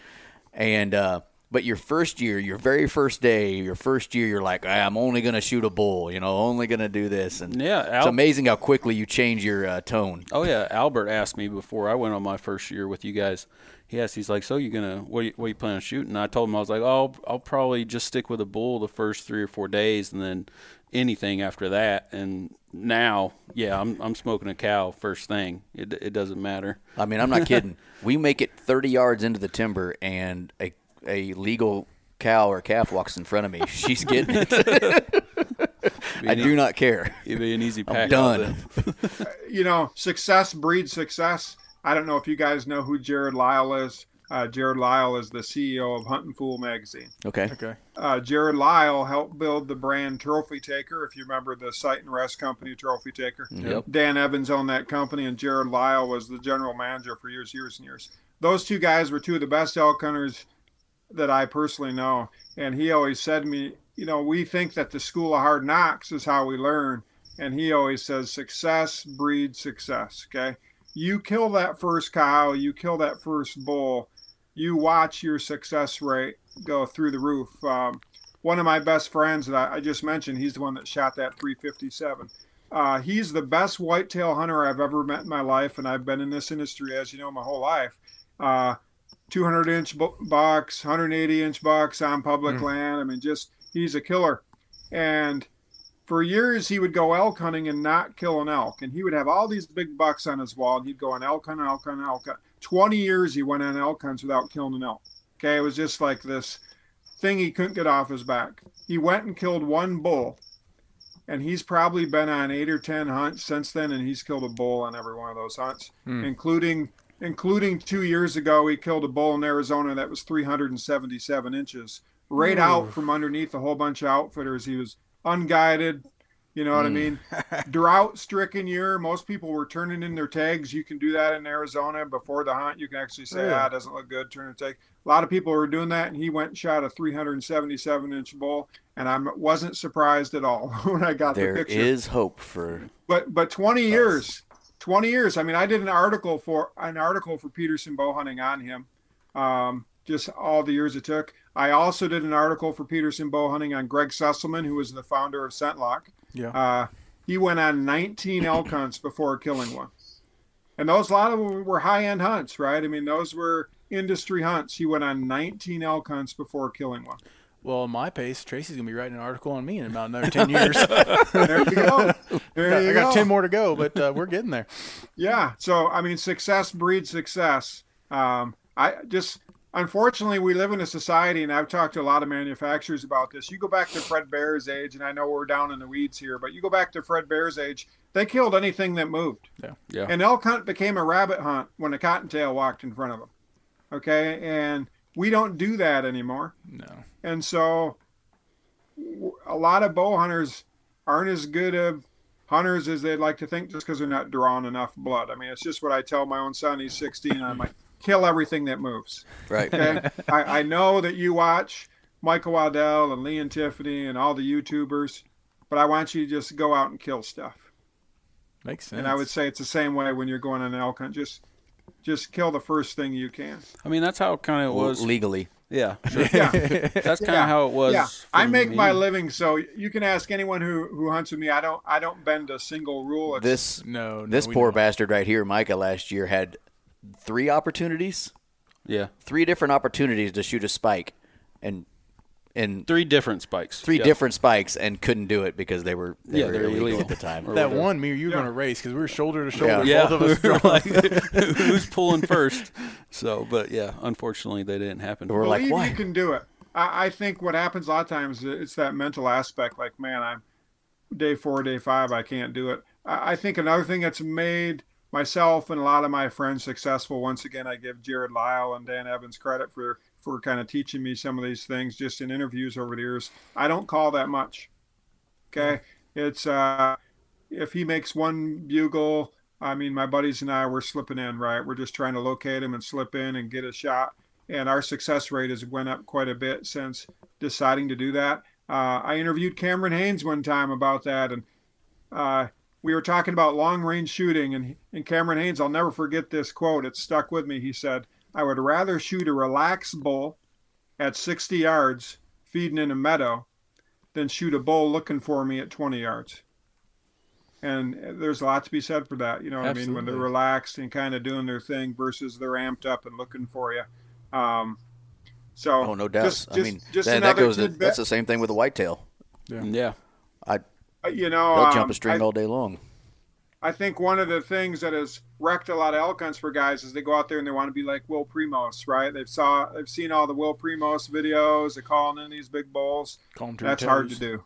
and uh, but your first year, your very first day, your first year, you're like, "Ah, I'm only gonna shoot a bull, you know, only gonna do this, and Yeah, it's amazing how quickly you change your uh, tone. Oh yeah, Albert asked me before I went on my first year with you guys. He asked, he's like, "So you're gonna what? Are you, what are you planning on shooting?" And I told him I was like, "Oh, I'll probably just stick with a bull the first three or four days, and then anything after that." And now, yeah, I'm I'm smoking a cow first thing. It it doesn't matter. I mean, I'm not kidding. we make it 30 yards into the timber, and a a legal cow or calf walks in front of me. She's getting it. I do not care. It'd be an easy pack. Done. you know, success breeds success. I don't know if you guys know who Jared Lyle is. Uh, Jared Lyle is the CEO of Huntin' Fool magazine. Okay. Okay. Uh, Jared Lyle helped build the brand Trophy Taker. If you remember the Sight and Rest Company, Trophy Taker. Yep. Dan Evans owned that company, and Jared Lyle was the general manager for years, years, and years. Those two guys were two of the best elk hunters that I personally know. And he always said to me, you know, we think that the school of hard knocks is how we learn. And he always says, success breeds success. Okay. You kill that first cow, you kill that first bull, you watch your success rate go through the roof. Um, one of my best friends that I, I just mentioned, he's the one that shot that 357. Uh, he's the best whitetail hunter I've ever met in my life, and I've been in this industry, as you know, my whole life. Uh, 200 inch bucks, 180 inch bucks on public land. I mean, just he's a killer. And for years, he would go elk hunting and not kill an elk. And he would have all these big bucks on his wall, and he'd go on elk hunt, elk hunt, elk hunt. 20 years he went on elk hunts without killing an elk. Okay, it was just like this thing he couldn't get off his back. He went and killed one bull, and he's probably been on eight or ten hunts since then, and he's killed a bull on every one of those hunts, hmm. including including two years ago he killed a bull in Arizona that was 377 inches, right out from underneath a whole bunch of outfitters. He was unguided. You know what I mean? Drought stricken year. Most people were turning in their tags. You can do that in Arizona before the hunt. You can actually say, Really? ah, it doesn't look good, turn a tag. A lot of people were doing that, and he went and shot a 377 inch bull, and I wasn't surprised at all when I got There the picture. is hope for. But but 20 years, 20 years. I mean, I did an article for an article for Petersen bow hunting on him. Um, just all the years it took. I also did an article for Petersen bow hunting on Greg Sesselmann, who was the founder of ScentLok. Yeah. Uh, he went on 19 elk hunts before killing one. And those, a lot of them were high end hunts, right? I mean, those were industry hunts. He went on 19 elk hunts before killing one. Well, at my pace, Tracy's gonna be writing an article on me in about another ten years. There you go. There you I got go. ten more to go, but uh, we're getting there. Yeah. So I mean, success breeds success. Um, I just unfortunately we live in a society, and I've talked to a lot of manufacturers about this. You go back to Fred Bear's age, and I know we're down in the weeds here, but you go back to Fred Bear's age, they killed anything that moved. Yeah. An elk hunt became a rabbit hunt when a cottontail walked in front of them. Okay, and we don't do that anymore. No. And so a lot of bow hunters aren't as good of hunters as they'd like to think just because they're not drawing enough blood. I mean, it's just what I tell my own son. He's 16. I'm like, kill everything that moves. Right. Okay. I, I know that you watch Michael Waddell and Lee and Tiffany and all the YouTubers, but I want you to just go out and kill stuff. Makes sense. And I would say it's the same way when you're going on an elk hunt. Just, just kill the first thing you can. I mean, that's how kind of it was. legally. Yeah, sure. Yeah. That's kind of how it was. Yeah, for I make me. my living, so you can ask anyone who who hunts with me. I don't I don't bend a single rule. It's, This no, no, this poor don't. bastard right here, Micah, last year had three opportunities, Yeah, three different opportunities to shoot a spike, and and three different spikes. three Yeah. different spikes, and couldn't do it because they were they Yeah, were they're illegal, illegal. at the time. That whatever. one, me or you were Yeah. gonna race because we were shoulder to shoulder. Yeah, Both of us we were like, who's pulling first? So, but yeah, unfortunately, they didn't happen. We're like, why? you can do it. I, I think what happens a lot of times it's that mental aspect. Like, man, I'm day four, day five, I can't do it. I, I think another thing that's made myself and a lot of my friends successful. Once again, I give Jared Lyle and Dan Evans credit for for kind of teaching me some of these things just in interviews over the years. I don't call that much. Okay, it's uh, if he makes one bugle. I mean, my buddies and I were slipping in, right? We're just trying to locate him and slip in and get a shot. And our success rate has went up quite a bit since deciding to do that. Uh, I interviewed Cameron Hanes one time about that, and uh, we were talking about long range shooting. And, and Cameron Hanes, I'll never forget this quote. It stuck with me. He said, I would rather shoot a relaxed bull at 60 yards feeding in a meadow than shoot a bull looking for me at 20 yards. And there's a lot to be said for that. You know what I mean? When they're relaxed and kind of doing their thing versus they're amped up and looking for you. Um, so, oh, no doubt. Just, I mean, just that, that goes. To, that's the same thing with a whitetail. Yeah. yeah. I. Uh, you know, they'll um, jump a string I, all day long. I think one of the things that has wrecked a lot of elk hunts for guys is they go out there and they want to be like Will Primos, right? They've saw they've seen all the Will Primos videos, they're calling in these big bulls. That's hard to do.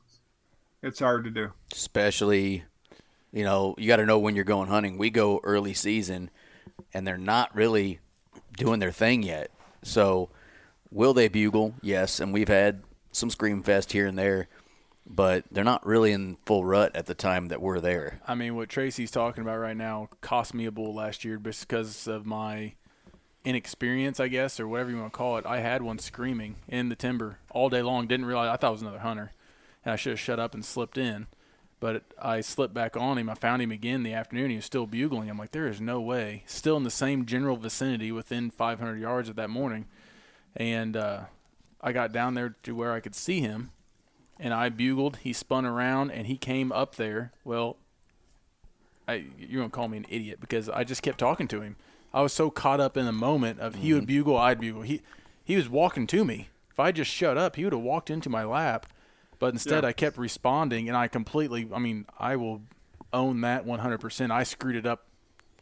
It's hard to do. Especially, you know, you got to know when you're going hunting. We go early season, and they're not really doing their thing yet. So, will they bugle? Yes, and we've had some scream fest here and there but they're not really in full rut at the time that we're there. I mean, what Tracy's talking about right now cost me a bull last year because of my inexperience, I guess, or whatever you want to call it. I had one screaming in the timber all day long. Didn't realize I thought it was another hunter, and I should have shut up and slipped in. But I slipped back on him. I found him again in the afternoon. He was still bugling. I'm like, there is no way. Still in the same general vicinity, within 500 yards of that morning, and uh, I got down there to where I could see him and I bugled. He spun around and he came up there. Well, I, you're gonna call me an idiot because I just kept talking to him. I was so caught up in the moment of he mm-hmm. would bugle, I'd bugle. He he was walking to me. If I just shut up, he would have walked into my lap. But instead, yeah. I kept responding, and I completely. I mean, I will own that 100%. I screwed it up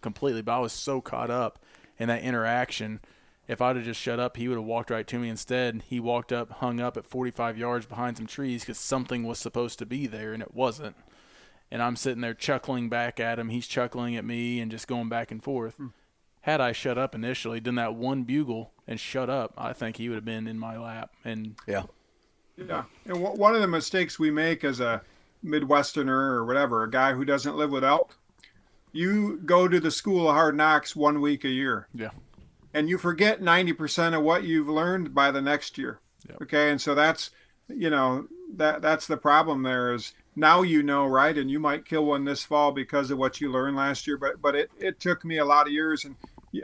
completely, but I was so caught up in that interaction if I'd have just shut up, he would have walked right to me. Instead, he walked up, hung up at 45 yards behind some trees because something was supposed to be there and it wasn't. And I'm sitting there chuckling back at him. He's chuckling at me and just going back and forth. Hmm. Had I shut up initially, done that one bugle and shut up, I think he would have been in my lap. And yeah, yeah. And w- one of the mistakes we make as a Midwesterner or whatever, a guy who doesn't live with elk, you go to the school of hard knocks one week a year. Yeah and you forget 90% of what you've learned by the next year. Yep. Okay. And so that's, you know, that that's the problem there is now you know, right? And you might kill one this fall because of what you learned last year, but, but it, it took me a lot of years. And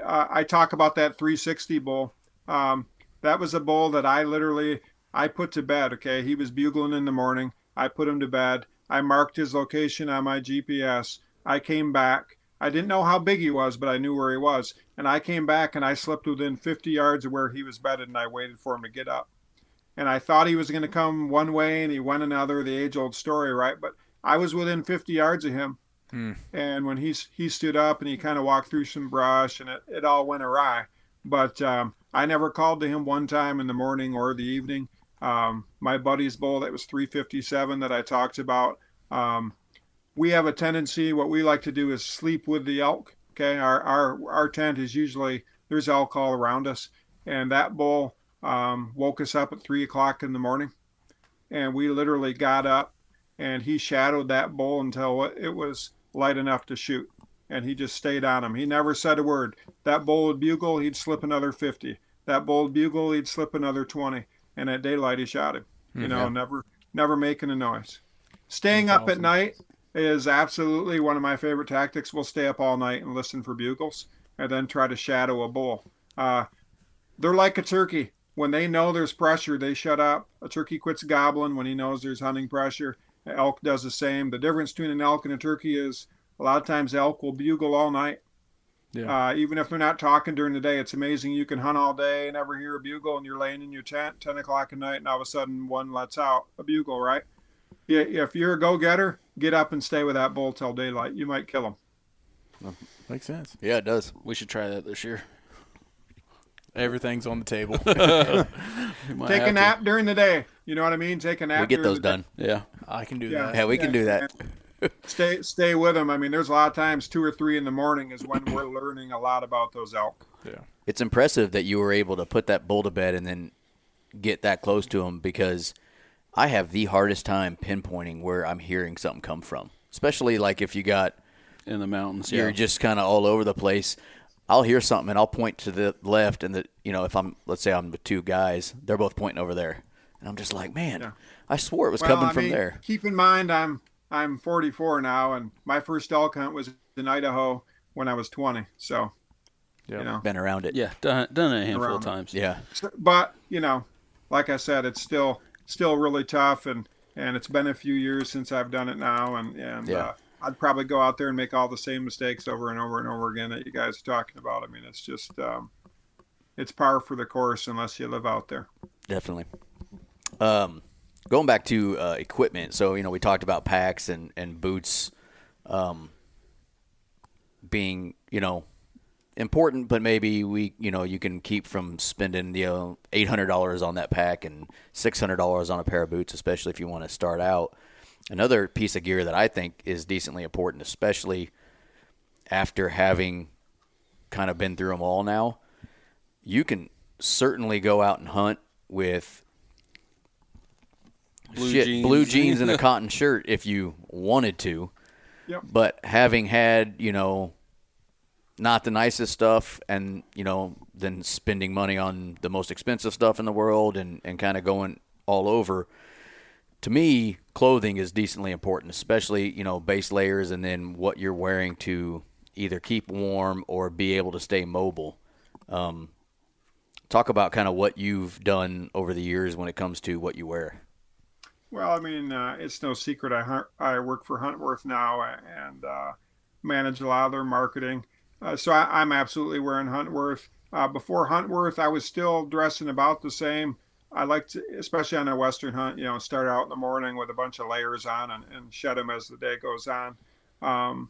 uh, I talk about that 360 bull. Um, that was a bull that I literally, I put to bed. Okay. He was bugling in the morning. I put him to bed. I marked his location on my GPS. I came back. I didn't know how big he was, but I knew where he was. And I came back and I slept within 50 yards of where he was bedded, and I waited for him to get up. And I thought he was going to come one way and he went another, the age old story, right? But I was within 50 yards of him. Hmm. And when he, he stood up and he kind of walked through some brush and it, it all went awry. But um, I never called to him one time in the morning or the evening. Um, my buddy's bull that was 357 that I talked about. Um, we have a tendency, what we like to do is sleep with the elk. Okay, our our our tent is usually there's alcohol around us, and that bull um, woke us up at three o'clock in the morning, and we literally got up, and he shadowed that bull until it was light enough to shoot, and he just stayed on him. He never said a word. That bull would bugle, he'd slip another fifty. That bull would bugle, he'd slip another twenty, and at daylight he shot him. You mm-hmm. know, never never making a noise. Staying That's up awesome. at night is absolutely one of my favorite tactics. We'll stay up all night and listen for bugles and then try to shadow a bull. Uh, they're like a turkey. When they know there's pressure, they shut up. A turkey quits gobbling when he knows there's hunting pressure. An elk does the same. The difference between an elk and a turkey is a lot of times elk will bugle all night. Yeah. Uh, even if they're not talking during the day, it's amazing. You can hunt all day, and never hear a bugle, and you're laying in your tent 10 o'clock at night, and all of a sudden one lets out a bugle, right? if you're a go-getter, get up and stay with that bull till daylight. You might kill him. Makes sense. Yeah, it does. We should try that this year. Everything's on the table. Take a nap to. during the day. You know what I mean? Take a nap. We get those done. Yeah, I can do yeah. that. Yeah, we can do that. stay stay with them. I mean, there's a lot of times two or three in the morning is when we're learning a lot about those elk. Yeah. It's impressive that you were able to put that bull to bed and then get that close to him because I have the hardest time pinpointing where I'm hearing something come from. Especially like if you got in the mountains. you're yeah. just kind of all over the place. I'll hear something and I'll point to the left and the you know if I'm let's say I'm with two guys, they're both pointing over there, and I'm just like, man, Yeah. I swore it was Well, coming I from mean, there. Keep in mind, I'm I'm 44 now, and my first elk hunt was in Idaho when I was 20. So, Yeah. you know, Been around it. yeah, done, done it a handful Around of it. times. Yeah. So- but you know, like I said, it's still still really tough, and and it's been a few years since I've done it now, and and Yeah. uh, I'd probably go out there and make all the same mistakes over and over and over again that you guys are talking about. I mean, it's just um, it's par for the course unless you live out there. Definitely. Um, going back to uh, equipment, so you know we talked about packs and and boots, um, being you know important, but maybe we you know you can keep from spending you know eight hundred dollars on that pack and six hundred dollars on a pair of boots, especially if you want to start out. Another piece of gear that I think is decently important, especially after having kind of been through them all now, you can certainly go out and hunt with Blue shit, jeans. blue jeans and a cotton shirt if you wanted to. Yep. But having had, you know, not the nicest stuff and, you know, then spending money on the most expensive stuff in the world and, and kind of going all over, to me, clothing is decently important, especially, you know, base layers and then what you're wearing to either keep warm or be able to stay mobile. Um, talk about kind of what you've done over the years when it comes to what you wear. Well, I mean, uh, it's no secret. I I work for Huntworth now and uh, manage a lot of their marketing. Uh, so I, I'm absolutely wearing Huntworth. Uh, before Huntworth, I was still dressing about the same. I like to, especially on a western hunt, you know, start out in the morning with a bunch of layers on and, and shed them as the day goes on. Um,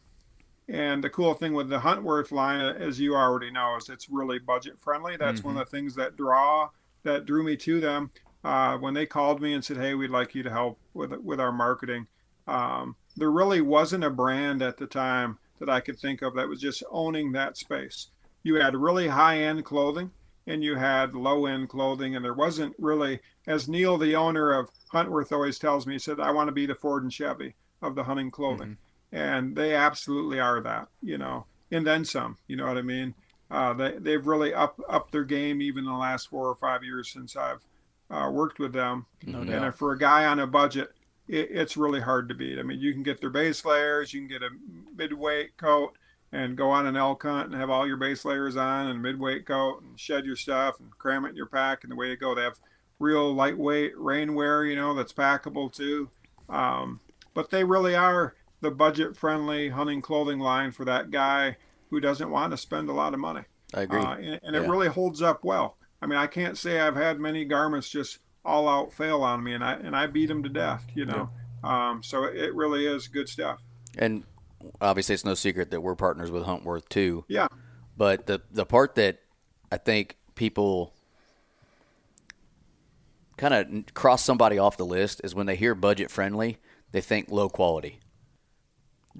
and the cool thing with the Huntworth line, as you already know, is it's really budget friendly. That's one of the things that draw that drew me to them uh, when they called me and said, "Hey, we'd like you to help with with our marketing." Um, there really wasn't a brand at the time that I could think of that was just owning that space. You had really high end clothing and you had low end clothing, and there wasn't really, as Neil, the owner of Huntworth, always tells me, he said, "I want to be the Ford and Chevy of the hunting clothing," and they absolutely are that, you know, and then some. You know what I mean? Uh, they they've really up up their game even in the last four or five years since I've uh, worked with them. No And doubt. if for a guy on a budget, it, it's really hard to beat. I mean, you can get their base layers, you can get a midweight coat, and go on an elk hunt and have all your base layers on and a midweight coat and shed your stuff and cram it in your pack. And the way to go, they have real lightweight rainwear, you know, that's packable too. Um, but they really are the budget-friendly hunting clothing line for that guy who doesn't want to spend a lot of money. I agree. Uh, and and it Yeah. really holds up well. I mean, I can't say I've had many garments just all out fail on me, and I and I beat them to death. You know, um, so it really is good stuff. And obviously, it's no secret that we're partners with Huntworth too. Yeah, But the the part that I think people kind of cross somebody off the list is when they hear budget friendly, they think low quality.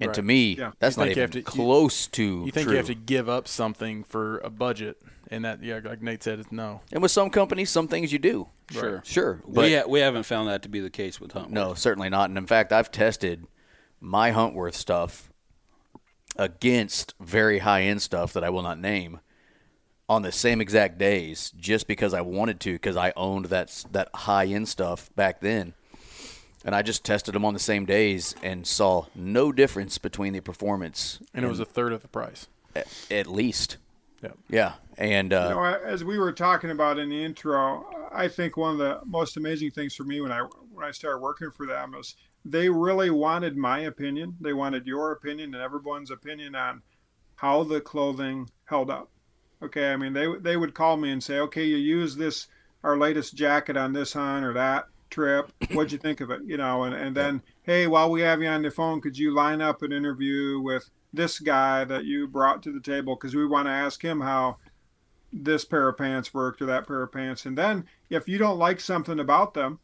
And to me, Yeah. that's You not think you even have to- you- close to You think true. you have to give up something for a budget, and that yeah, like Nate said, it's no. and with some companies, some things you do. Sure. Sure. But we, ha- we haven't found that to be the case with Huntworth. No, certainly not. And in fact, I've tested my Huntworth stuff against very high end stuff that I will not name on the same exact days just because I wanted to because I owned that that high end stuff back then. And I just tested them on the same days and saw no difference between the performance And it was a third of the price. at, at least. Yeah. Yeah. And uh, you know, as we were talking about in the intro, I think one of the most amazing things for me when I when I started working for them was they really wanted my opinion. They wanted your opinion and everyone's opinion on how the clothing held up. Okay, I mean they they would call me and say, okay, you use this our latest jacket on this hunt or that trip. What'd you think of it? You know, and and then hey, while we have you on the phone, could you line up an interview with this guy that you brought to the table because we want to ask him how this pair of pants worked or that pair of pants. And then if you don't like something about them,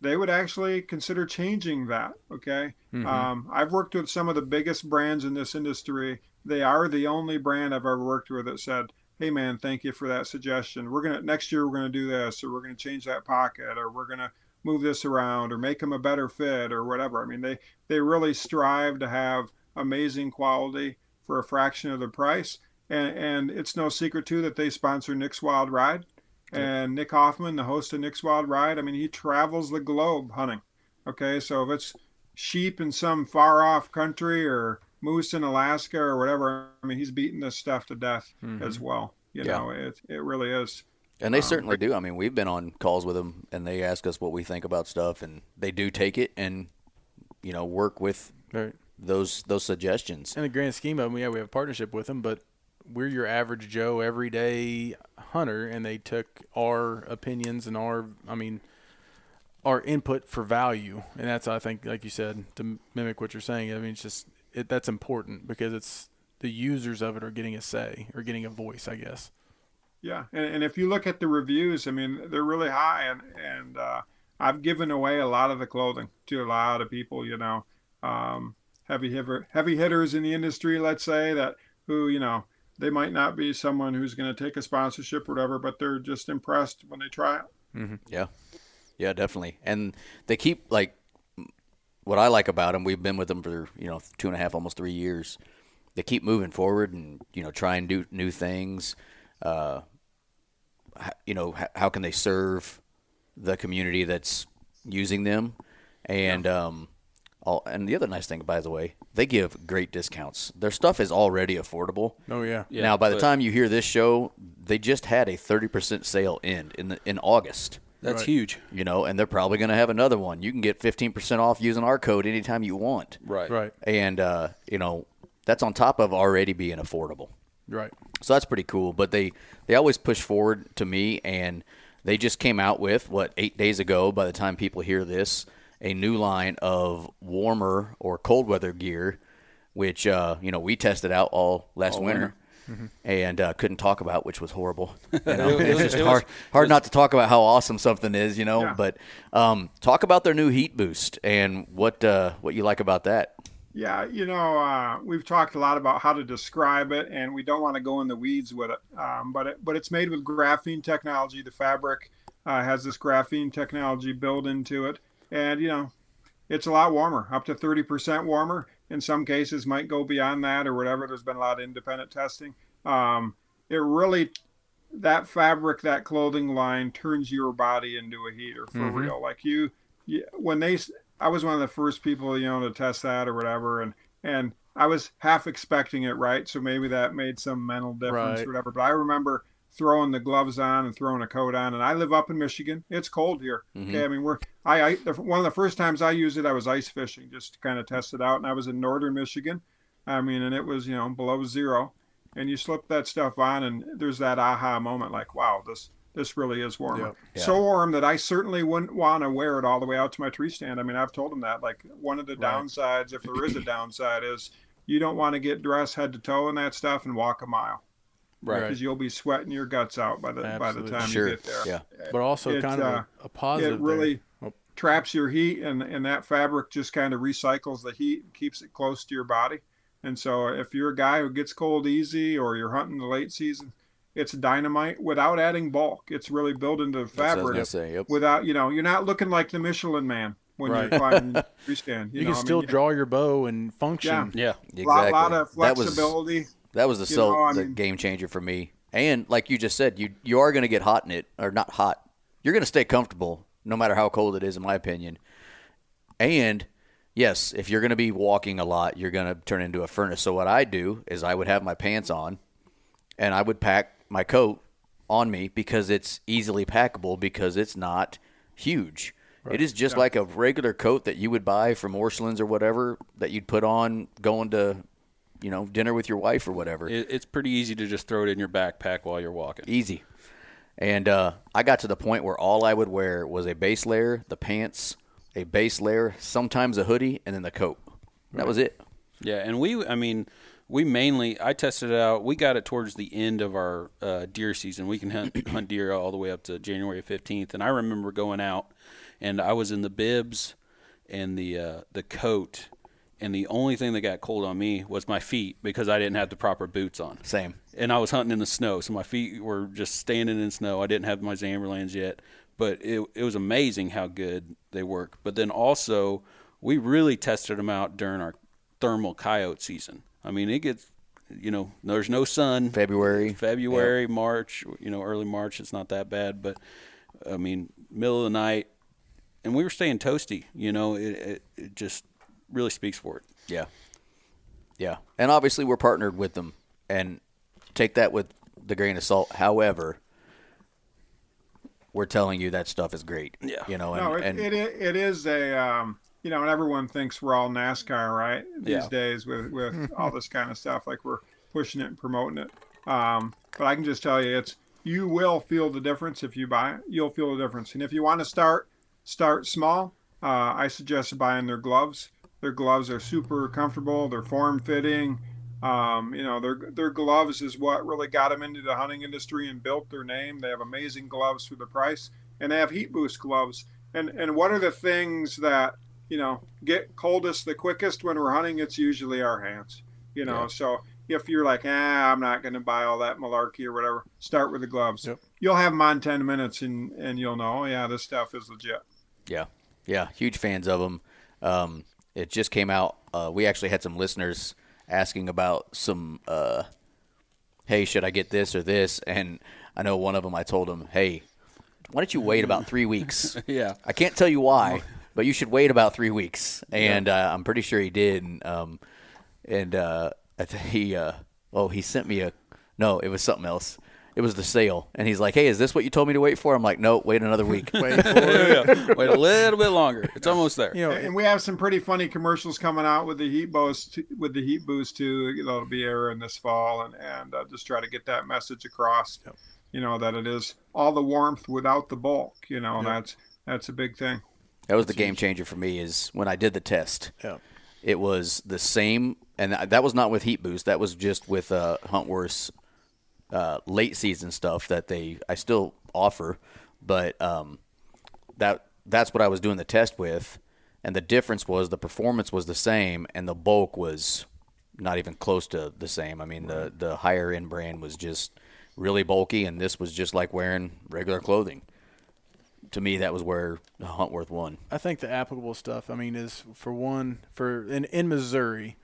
they would actually consider changing that. Okay. Mhm. Um, I've worked with some of the biggest brands in this industry. They are the only brand I've ever worked with that said, "Hey, man, thank you for that suggestion. We're gonna next year we're gonna do this, or we're gonna change that pocket, or we're gonna move this around, or make them a better fit, or whatever." I mean, they they really strive to have amazing quality for a fraction of the price. And, and it's no secret too that they sponsor Nick's Wild Ride. And Nick Hoffman, the host of Nick's Wild Ride, I mean, he travels the globe hunting. Okay, so if it's sheep in some far off country or moose in Alaska or whatever, I mean, he's beating this stuff to death Mhm. as well. You Yeah. know, it it really is. And they Um, certainly do. I mean, we've been on calls with them, and they ask us what we think about stuff, and they do take it and you know work with Right. those those suggestions. In the grand scheme of them, yeah, we have a partnership with them, but we're your average Joe everyday hunter, and they took our opinions and our, I mean, our input for value, and that's I think, like you said, to mimic what you're saying. I mean, it's just it, that's important because it's the users of it are getting a say or getting a voice, I guess. Yeah, and, and if you look at the reviews, I mean, they're really high, and and uh, I've given away a lot of the clothing to a lot of people, you know, um, heavy hitter, heavy hitters in the industry, let's say that who you know they might not be someone who's going to take a sponsorship or whatever, but they're just impressed when they try it. Yeah, yeah, definitely. And they keep like what I like about them. We've been with them for you know two and a half, almost three years. They keep moving forward and you know try and do new things. Uh, you know, how can they serve the community that's using them? And um, all, and the other nice thing, by the way, they give great discounts. Their stuff is already affordable. Oh yeah, Yeah, now, by the time you hear this show, they just had a thirty percent sale end in the, in August That's Right. huge. you know, and they're probably going to have another one. You can get 15% off using our code anytime you want. Right. right, And, uh, you know, that's on top of already being affordable. right. So that's pretty cool. But they, they always push forward to me, and they just came out with, what, eight days ago, by the time people hear this, a new line of warmer or cold weather gear, which, uh, you know, we tested out all last All winter. winter. And uh, couldn't talk about, which was horrible. You know, It it's just it was- hard, hard not to talk about how awesome something is, you know. Yeah. But um, talk about their new heat boost and what uh, what you like about that. Yeah, you know, uh, we've talked a lot about how to describe it, and we don't want to go in the weeds with it. Um, but it, but it's made with graphene technology. The fabric uh, has this graphene technology built into it, and you know, it's a lot warmer, up to 30% warmer. In some cases, might go beyond that or whatever. There's been a lot of independent testing. Um, it really, that fabric, that clothing line turns your body into a heater for Mhm. real. Like you, you, when they, I was one of the first people, you know, to test that or whatever, and and I was half expecting it, right? So maybe that made some mental difference Right. or whatever. But I remember throwing the gloves on and throwing a coat on, and I live up in Michigan. It's cold here. Mhm. Okay, I mean we're I, I the, one of the first times I used it, I was ice fishing just to kind of test it out, and I was in northern Michigan. I mean, and it was you know below zero, and you slip that stuff on, and there's that aha moment, like wow, this this really is warmer. Yep. Yeah. So warm that I certainly wouldn't want to wear it all the way out to my tree stand. I mean, I've told them that. Like one of the Right. downsides, if there is a downside, is you don't want to get dressed head to toe in that stuff and walk a mile Right. because you'll be sweating your guts out by the by the time Sure. you get there Yeah. But also It's, kind of uh, a, a positive. it really there. Oh, traps your heat and, and that fabric just kind of recycles the heat and keeps it close to your body and so if you're a guy who gets cold easy or you're hunting the late season it's dynamite without adding bulk it's really built into the That's what I was fabric say. Yep. without you know you're not looking like the michelin man when Right. you're climbing the tree stand you, you, can I still mean, draw your bow and function. Yeah. a Exactly. lot, lot of That was flexibility that was the, so, know, the mean- game changer for me. And like you just said, you you are going to get hot in it, or not hot. You're going to stay comfortable no matter how cold it is, in my opinion. And yes, if you're going to be walking a lot, you're going to turn into a furnace. So what I do is I would have my pants on, and I would pack my coat on me because it's easily packable because it's not huge. It is just like a regular coat that you would buy from Orscheln's or whatever that you'd put on going to, you know, dinner with your wife or whatever. It, it's pretty easy to just throw it in your backpack while you're walking. Easy. And uh, I got to the point where all I would wear was a base layer, the pants, a base layer, sometimes a hoodie, and then the coat. That was it. Yeah, and we, I mean, we mainly, I tested it out. We got it towards the end of our uh, deer season. We can hunt, hunt deer all the way up to January 15th. And I remember going out and I was in the bibs and the uh, the coat, and the only thing that got cold on me was my feet because I didn't have the proper boots on. Same. And I was hunting in the snow, so my feet were just standing in snow. I didn't have my Zamberlans yet, but it it was amazing how good they work. But then also, we really tested them out during our thermal coyote season. I mean, it gets you know, there's no sun. February. February, March, you know, early March, it's not that bad. But, I mean, middle of the night, and we were staying toasty, you know, it, it, it just really speaks for it. Yeah. Yeah. And obviously we're partnered with them and take that with the grain of salt. However, we're telling you that stuff is great. Yeah. You know, and, no, it, and it, it is a um, you know, and everyone thinks we're all NASCAR, right? These Yeah. days with with all this kind of stuff, like we're pushing it and promoting it. Um, but I can just tell you, it's you will feel the difference if you buy it. You'll feel the difference, and if you want to start start small, uh, I suggest buying their gloves. Their gloves are super comfortable. They're form fitting. Um, you know, their their gloves is what really got them into the hunting industry and built their name. They have amazing gloves for the price, and they have heat boost gloves. And and what are the things that you know get coldest the quickest when we're hunting? It's usually our hands. You know, Yeah. so if you're like, ah, I'm not going to buy all that malarkey or whatever, start with the gloves. Yep. You'll have them on ten minutes, and and you'll know, oh, yeah, this stuff is legit. Yeah, yeah, huge fans of them. Um, it just came out. Uh, we actually had some listeners asking about some. Uh, hey, should I get this or this? And I know one of them. I told him, hey, why don't you wait about three weeks? Yeah. I can't tell you why, but you should wait about three weeks. And uh, I'm pretty sure he did. And, um, and uh, he, uh, oh, he sent me a. No, it was something else. It was the sale, and he's like, "Hey, is this what you told me to wait for?" I'm like, "No, wait another week." Wait for it. yeah. Wait a little bit longer. It's almost there. You know, And we have some pretty funny commercials coming out with the heat boost, with the heat boost too. That'll be airing this fall, and and uh, just try to get that message across. You know that it is all the warmth without the bulk. You know and that's that's a big thing. That was the game changer for me. Is when I did the test. Yeah. It was the same, and that was not with Heat Boost. That was just with uh, Huntworth's uh, late season stuff that they I still offer, but um, that that's what I was doing the test with, and the difference was the performance was the same, and the bulk was not even close to the same. I mean, the the higher end brand was just really bulky, and this was just like wearing regular clothing. To me, that was where Huntworth won. I think the applicable stuff. I mean, is for one for in in Missouri.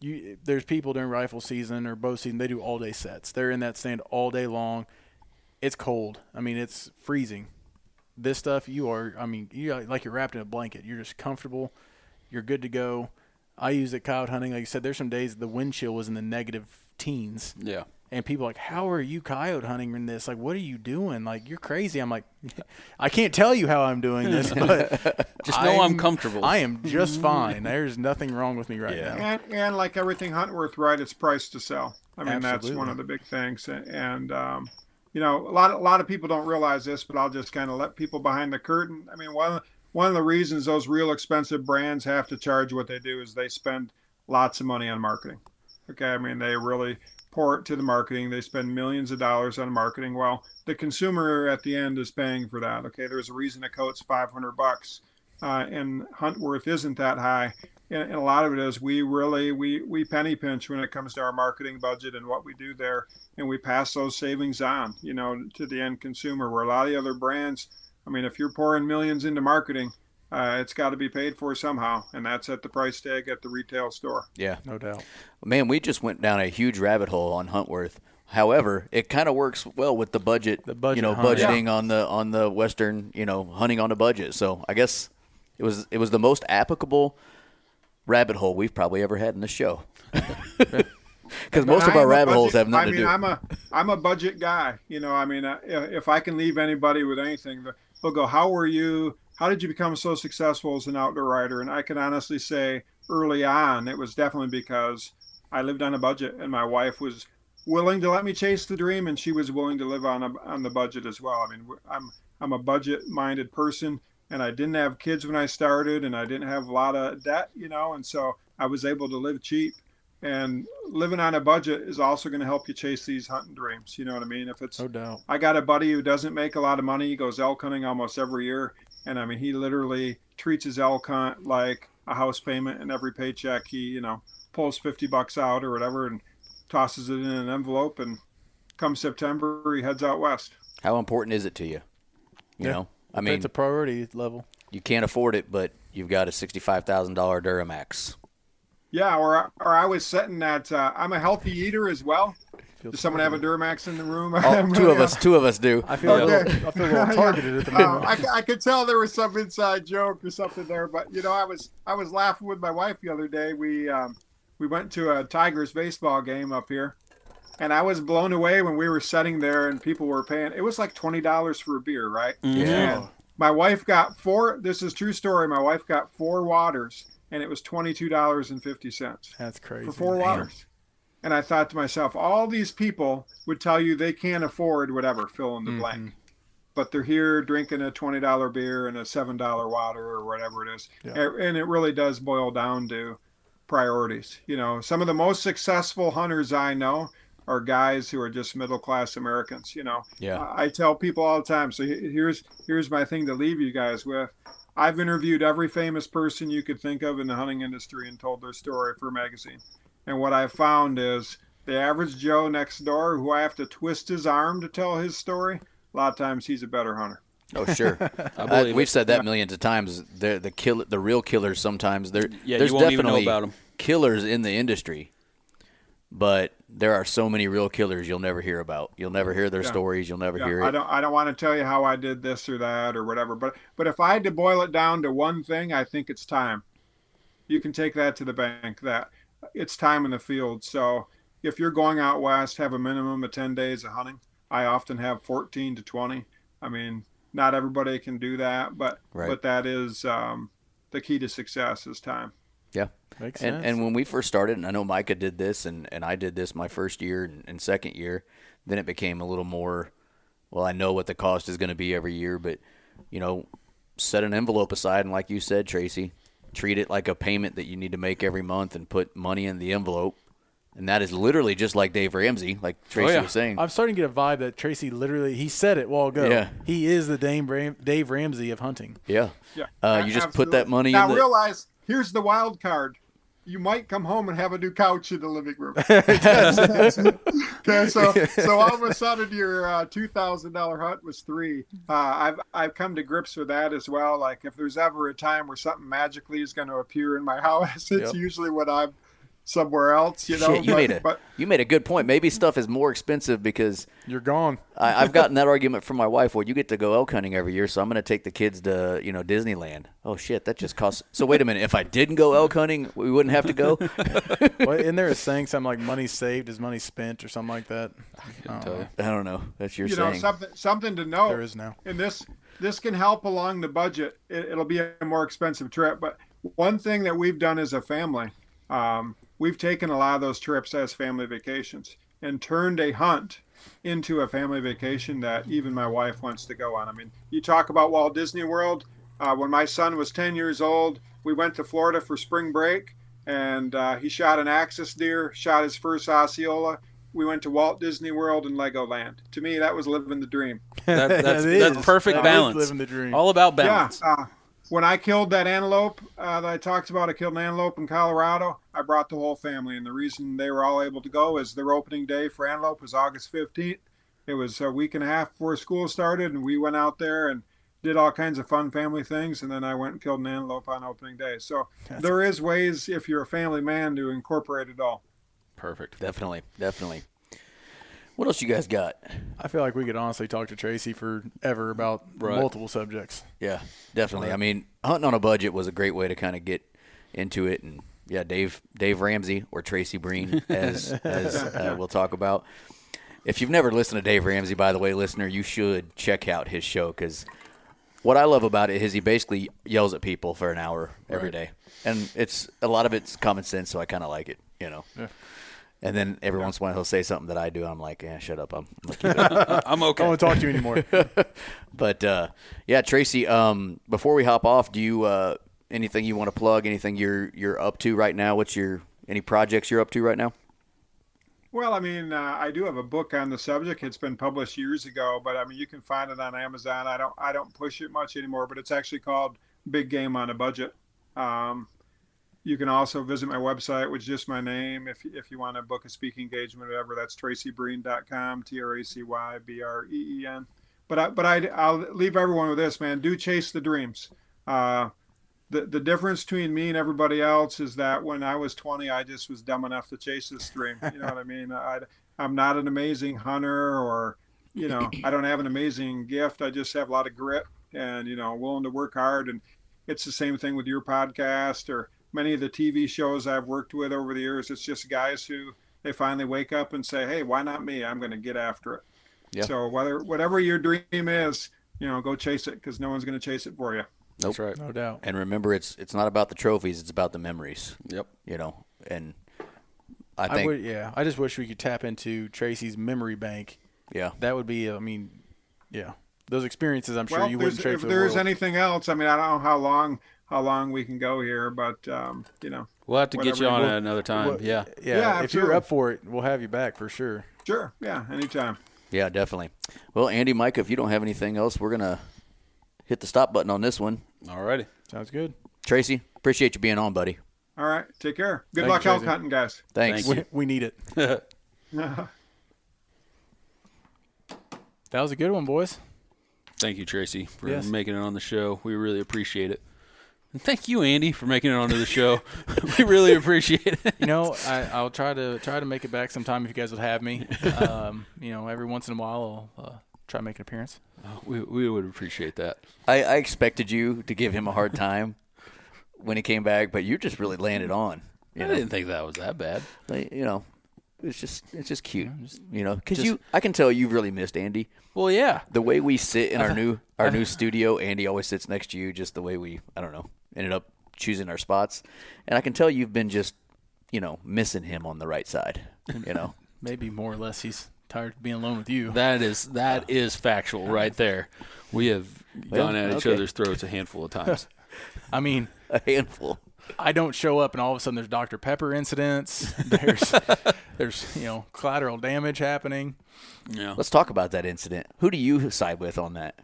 You there's people during rifle season or bow season. They do all day sets. They're in that stand all day long. It's cold. I mean, it's freezing. This stuff, you are. I mean, you like you're wrapped in a blanket. You're just comfortable. You're good to go. I use it coyote hunting. Like you said, there's some days the wind chill was in the negative teens. Yeah. And people are like, how are you coyote hunting in this? Like, what are you doing? Like, you're crazy. I'm like, I can't tell you how I'm doing this, but Just know I'm comfortable. I am just fine. There's nothing wrong with me right Yeah. now. And and like everything Huntworth, right? It's priced to sell. I mean, that's one of the big things. And um, you know, a lot a lot of people don't realize this, but I'll just kind of let people behind the curtain. I mean, one one of the reasons those real expensive brands have to charge what they do is they spend lots of money on marketing. Okay, I mean, they really pour it to the marketing. They spend millions of dollars on marketing. Well, the consumer at the end is paying for that. Okay, there's a reason a coat's 500 bucks, uh, and Huntworth isn't that high. And, and a lot of it is we really we we penny pinch when it comes to our marketing budget and what we do there, and we pass those savings on, you know, to the end consumer. Where a lot of the other brands, I mean, if you're pouring millions into marketing, uh, it's got to be paid for somehow, and that's at the price tag at the retail store. Yeah. No doubt. Man, we just went down a huge rabbit hole on Huntworth. However, it kind of works well with the budget, The budget you know, hunt. budgeting on the on the western, you know, hunting on a budget. So I guess it was it was the most applicable rabbit hole we've probably ever had in the show. Because most of our am a rabbit holes have nothing I mean, to do. I'm a I'm a budget guy. You know, I mean, uh, if if I can leave anybody with anything, they'll go, "How were you? How did you become so successful as an outdoor writer? And I can honestly say, early on, it was definitely because I lived on a budget, and my wife was willing to let me chase the dream, and she was willing to live on a, on the budget as well. I mean, I'm I'm a budget-minded person, and I didn't have kids when I started, and I didn't have a lot of debt, you know, and so I was able to live cheap and living on a budget is also going to help you chase these hunting dreams. You know what I mean? If it's, No doubt. I got a buddy who doesn't make a lot of money. He goes elk hunting almost every year. And I mean, he literally treats his elk hunt like a house payment, and every paycheck he, you know, pulls 50 bucks out or whatever and tosses it in an envelope. And come September, he heads out west. How important is it to you? You Yeah. know, I mean, it's a priority level. you can't afford it, but you've got a sixty-five thousand dollar Duramax. Yeah, or or I was setting that. Uh, I'm a healthy eater as well. Feels Does someone have a Duramax in the room? Oh, two of us, two of us do. I feel a little, I feel a little targeted at the Uh, moment. I, c- I could tell there was some inside joke or something there, but you know, I was I was laughing with my wife the other day. We um, we went to a Tigers baseball game up here, and I was blown away when we were sitting there and people were paying. It was like twenty dollars for a beer, right? Yeah. And my wife got four. This is true story. My wife got four waters, and it was twenty two dollars and fifty cents That's crazy. for four waters. And I thought to myself, all these people would tell you they can't afford whatever, fill in the mm-hmm. blank. But they're here drinking a twenty dollar beer and a seven dollar water or whatever it is. Yeah. And it really does boil down to priorities. You know, some of the most successful hunters I know are guys who are just middle class Americans. You know, Yeah. I tell people all the time. So here's here's my thing to leave you guys with. I've interviewed every famous person you could think of in the hunting industry and told their story for a magazine. And what I've found is the average Joe next door, who I have to twist his arm to tell his story, a lot of times he's a better hunter. Oh, sure. I Uh, believe we've said that millions of times. The the kill the real killers sometimes they're Yeah, there's you won't even know definitely about 'em. killers in the industry, but there are so many real killers you'll never hear about. You'll never hear their Yeah. stories. You'll never Yeah, hear I don't I don't want to tell you how I did this or that or whatever, but but if I had to boil it down to one thing, I think it's time. You can take that to the bank that it's time in the field. So if you're going out west, have a minimum of 10 days of hunting. I often have 14 to 20. I mean, not everybody can do that, but Right. but that is um, the key to success is time. Yeah. Makes And sense. and when we first started, and I know Micah did this, and, and I did this my first year and, and second year, then it became a little more. Well, I know what the cost is going to be every year, but you know, set an envelope aside, and like you said, Tracy, treat it like a payment that you need to make every month, and put money in the envelope. And that is literally just like Dave Ramsey, like Tracy yeah. was saying. I'm starting to get a vibe that Tracy literally he said it while ago. Yeah. He is the Dave, Ram- Dave Ramsey of hunting. yeah. Yeah. Uh, you just put that money now in the. realize here's the wild card. You might come home and have a new couch in the living room. okay, so so all of a sudden your uh, two thousand dollar hut was three. Uh, I've I've come to grips with that as well. Like if there's ever a time where something magically is going to appear in my house, it's Yep. usually when I'm somewhere else. You know, Shit, you but, made a but you made a good point. Maybe stuff is more expensive because You're gone. I, I've gotten that argument from my wife. Well, you get to go elk hunting every year, so I'm going to take the kids to you know Disneyland. Oh shit, that just costs. So wait a minute, if I didn't go elk hunting, we wouldn't have to go. well, isn't there a saying something like money saved is money spent or something like that? I don't tell know. you. I don't know. That's your you know something something to know. There is now. and this this can help along the budget. It, it'll be a more expensive trip, but one thing that we've done as a family, um, we've taken a lot of those trips as family vacations and turned a hunt into a family vacation that even my wife wants to go on. I mean, you talk about Walt Disney World. Uh, when my son was 10 years old, we went to Florida for spring break, and uh, he shot an axis deer, shot his first Osceola. We went to Walt Disney World and Legoland. To me, that was living the dream. That, that's, It that's perfect That is balance. living the dream. All about balance. Yeah. Uh, when I killed that antelope uh, that I talked about, I killed an antelope in Colorado. I brought the whole family, and the reason they were all able to go is their opening day for antelope was August 15th. It was a week and a half before school started, and we went out there and did all kinds of fun family things. And then I went and killed an antelope on opening day. So there is ways, if you're a family man, to incorporate it all. Perfect. Definitely, definitely. What else you guys got? I feel like we could honestly talk to Tracy forever about Right. multiple subjects. Yeah, definitely. I mean, hunting on a budget was a great way to kind of get into it, and yeah, Dave Dave Ramsey or Tracy Breen, as as uh, we'll talk about. If you've never listened to Dave Ramsey, by the way, listener, you should check out his show because what I love about it is he basically yells at people for an hour every Right. day, and it's a lot of it's common sense, so I kind of like it, you know. And then every once in a while he'll say something that I do, I'm like, yeah, shut up, I'm, I'm gonna keep it I'm I okay. don't want to talk to you anymore. but uh, yeah, Tracy. Um, before we hop off, do you uh, anything you want to plug? Anything you're you're up to right now? What's your any projects you're up to right now? Well, I mean, uh, I do have a book on the subject. It's been published years ago, but I mean, you can find it on Amazon. I don't, I don't push it much anymore, but it's actually called Big Game on a Budget. Um, you can also visit my website, which is just my name. If, if you want to book a speaking engagement, or whatever, that's tracybreen.com, T R A C Y B R E E N. But I, but I, I'll leave everyone with this, man. Do chase the dreams. Uh, the, the difference between me and everybody else is that when I was 20, I just was dumb enough to chase this dream. You know what I mean? I, I'm not an amazing hunter or, you know, I don't have an amazing gift. I just have a lot of grit and, you know, willing to work hard. And it's the same thing with your podcast or many of the TV shows I've worked with over the years. It's just guys who they finally wake up and say, Hey, why not me? I'm going to get after it. Yeah. So whether, whatever your dream is, you know, go chase it because no one's going to chase it for you. Nope. That's right. No doubt. And remember, it's it's not about the trophies; it's about the memories. Yep. You know, and I I, think would, yeah. I just wish we could tap into Tracy's memory bank. yeah, That would be, I mean, yeah. Those experiences, I'm sure well, you there's- wouldn't trade if for the there's world. anything else, I mean, I don't know how long how long we can go here, but um, you know, We'll have to get you Whatever on you want. another time. Well, yeah. yeah, Yeah, if you're up for it, we'll have you back for sure. sure, yeah, anytime. yeah, definitely. Well, Andy, Mike, if you don't have anything else, we're gonna hit the stop button on this one. Alrighty. Sounds good. Tracy, appreciate you being on, buddy. All right, take care. Good Thank luck you, elk hunting, guys. Thanks. Thank We, we need it. That was a good one, boys. Thank you, Tracy, for Yes. making it on the show. We really appreciate it. And thank you, Andy, for making it onto the show. we really appreciate it. You know, I, I'll try to try to make it back sometime if you guys would have me. Um, you know, every once in a while, I'll uh, try to make an appearance. We, we would appreciate that. I, I expected you to give him a hard time when he came back, but you just really landed on. You I know, didn't think that was that bad. Like, you know, it's just it's just cute. You know, because you I can tell you've really missed Andy. Well, yeah. The way we sit in our new our new studio, Andy always sits next to you. Just the way we I don't know ended up choosing our spots, and I can tell you've been just you know missing him on the right side. You know. Maybe more or less he's tired of being alone with you. That is that is factual right there. We have gone at each okay. other's throats a handful of times. I mean, a handful. I don't show up and all of a sudden there's Dr. Pepper incidents. There's there's you know collateral damage happening. Yeah. Let's talk about that incident. Who do you side with on that?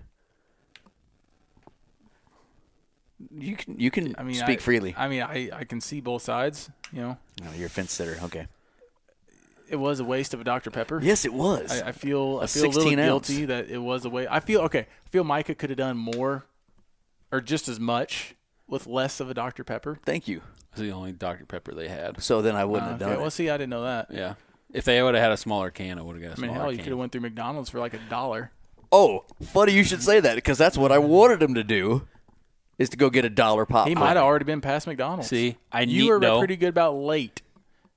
You can you can I mean, speak I- freely. I mean, I I can see both sides. You know, No, you're a fence sitter. Okay. it was a waste of a Dr. Pepper. Yes, it was. I, I feel I A feel a little ounce. guilty that it was a way. I feel okay. I feel Micah could have done more, or just as much with less of a Dr. Pepper. Thank you. It's the only Dr. Pepper they had. So then I wouldn't Uh, have okay, done well, it. see, I didn't know that. Yeah. If they would have had a smaller can, I would have got a I mean, smaller hell, you could have went through McDonald's for like a dollar. Oh, funny you should say that because that's what I wanted him to do, is to go get a dollar pop. He might have already been past McDonald's. See, I knew you need were no. pretty good about late.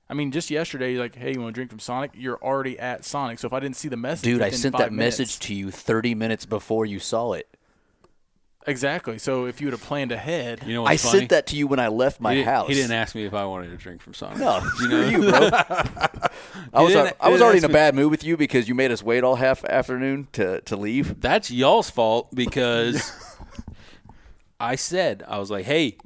I mean, just yesterday, you're like, hey, you want to drink from Sonic? You're already at Sonic. So if I didn't see the message, Dude, I sent five that minutes- message to you 30 minutes before you saw it. Exactly. So if you would have planned ahead, You know I what's funny? sent that to you when I left my he, house. he didn't ask me if I wanted to drink from Sonic. No, you know? you, bro. I was didn't- I was already in a ask bad mood with you because you made us wait all half afternoon to to leave. That's y'all's fault because I said I was like, "Hey,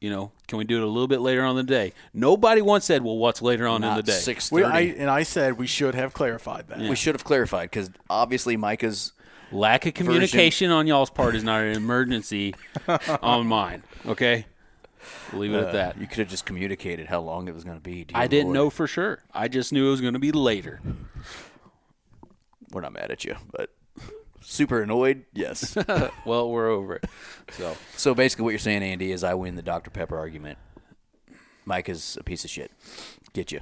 you know, can we do it a little bit later on in the day?" Nobody once said, "Well, what's later on in the day?" six we, I, thirty. and I said we should have clarified that. We should have clarified because obviously Micah's Lack of communication on y'all's part is not an emergency on mine. Okay, we'll leave it uh, at that. You could have just communicated how long it was going to be. Dear I didn't Lord. know for sure. I just knew it was going to be later. We're not mad at you, but super annoyed. Yes. Well, we're over it. So so basically, what you're saying, Andy, is I win the Dr Pepper argument. Mike is a piece of shit. Get you.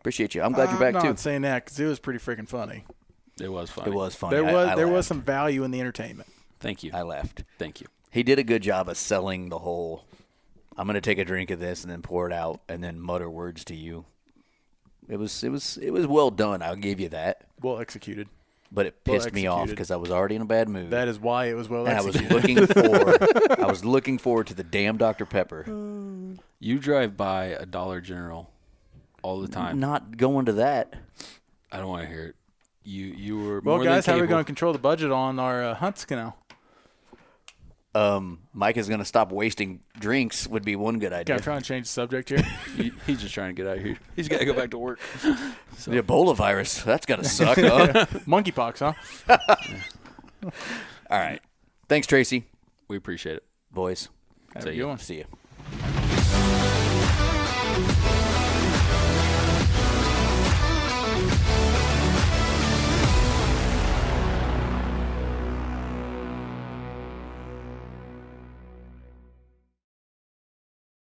Appreciate you. I'm glad you're back I'm too. not saying that because it was pretty freaking funny. it was funny. It was funny. There I- was I there was laughed. some value in the entertainment. Thank you. I laughed. Thank you. He did a good job of selling the whole. I'm going to take a drink of this and then pour it out and then mutter words to you. It was it was it was well done. I'll give you that. Well executed. But it Well pissed me off because I was already in a bad mood. That is why it was well and I was looking for I was looking forward to the damn Dr Pepper. You drive by a Dollar General all the time. Not going to that. I don't want to hear it. You you were well, more guys, than how are we going to control the budget on our uh, hunts canal? Um, Mike is going to stop wasting drinks would be one good Okay, idea. I'm trying to change the subject here. He, he's just trying to get out of here. He's got to go back to work. The Ebola virus. That's got to suck, huh? Monkeypox, huh? All right. Thanks, Tracy. We appreciate it. Boys. Have See a ya. good one. See you.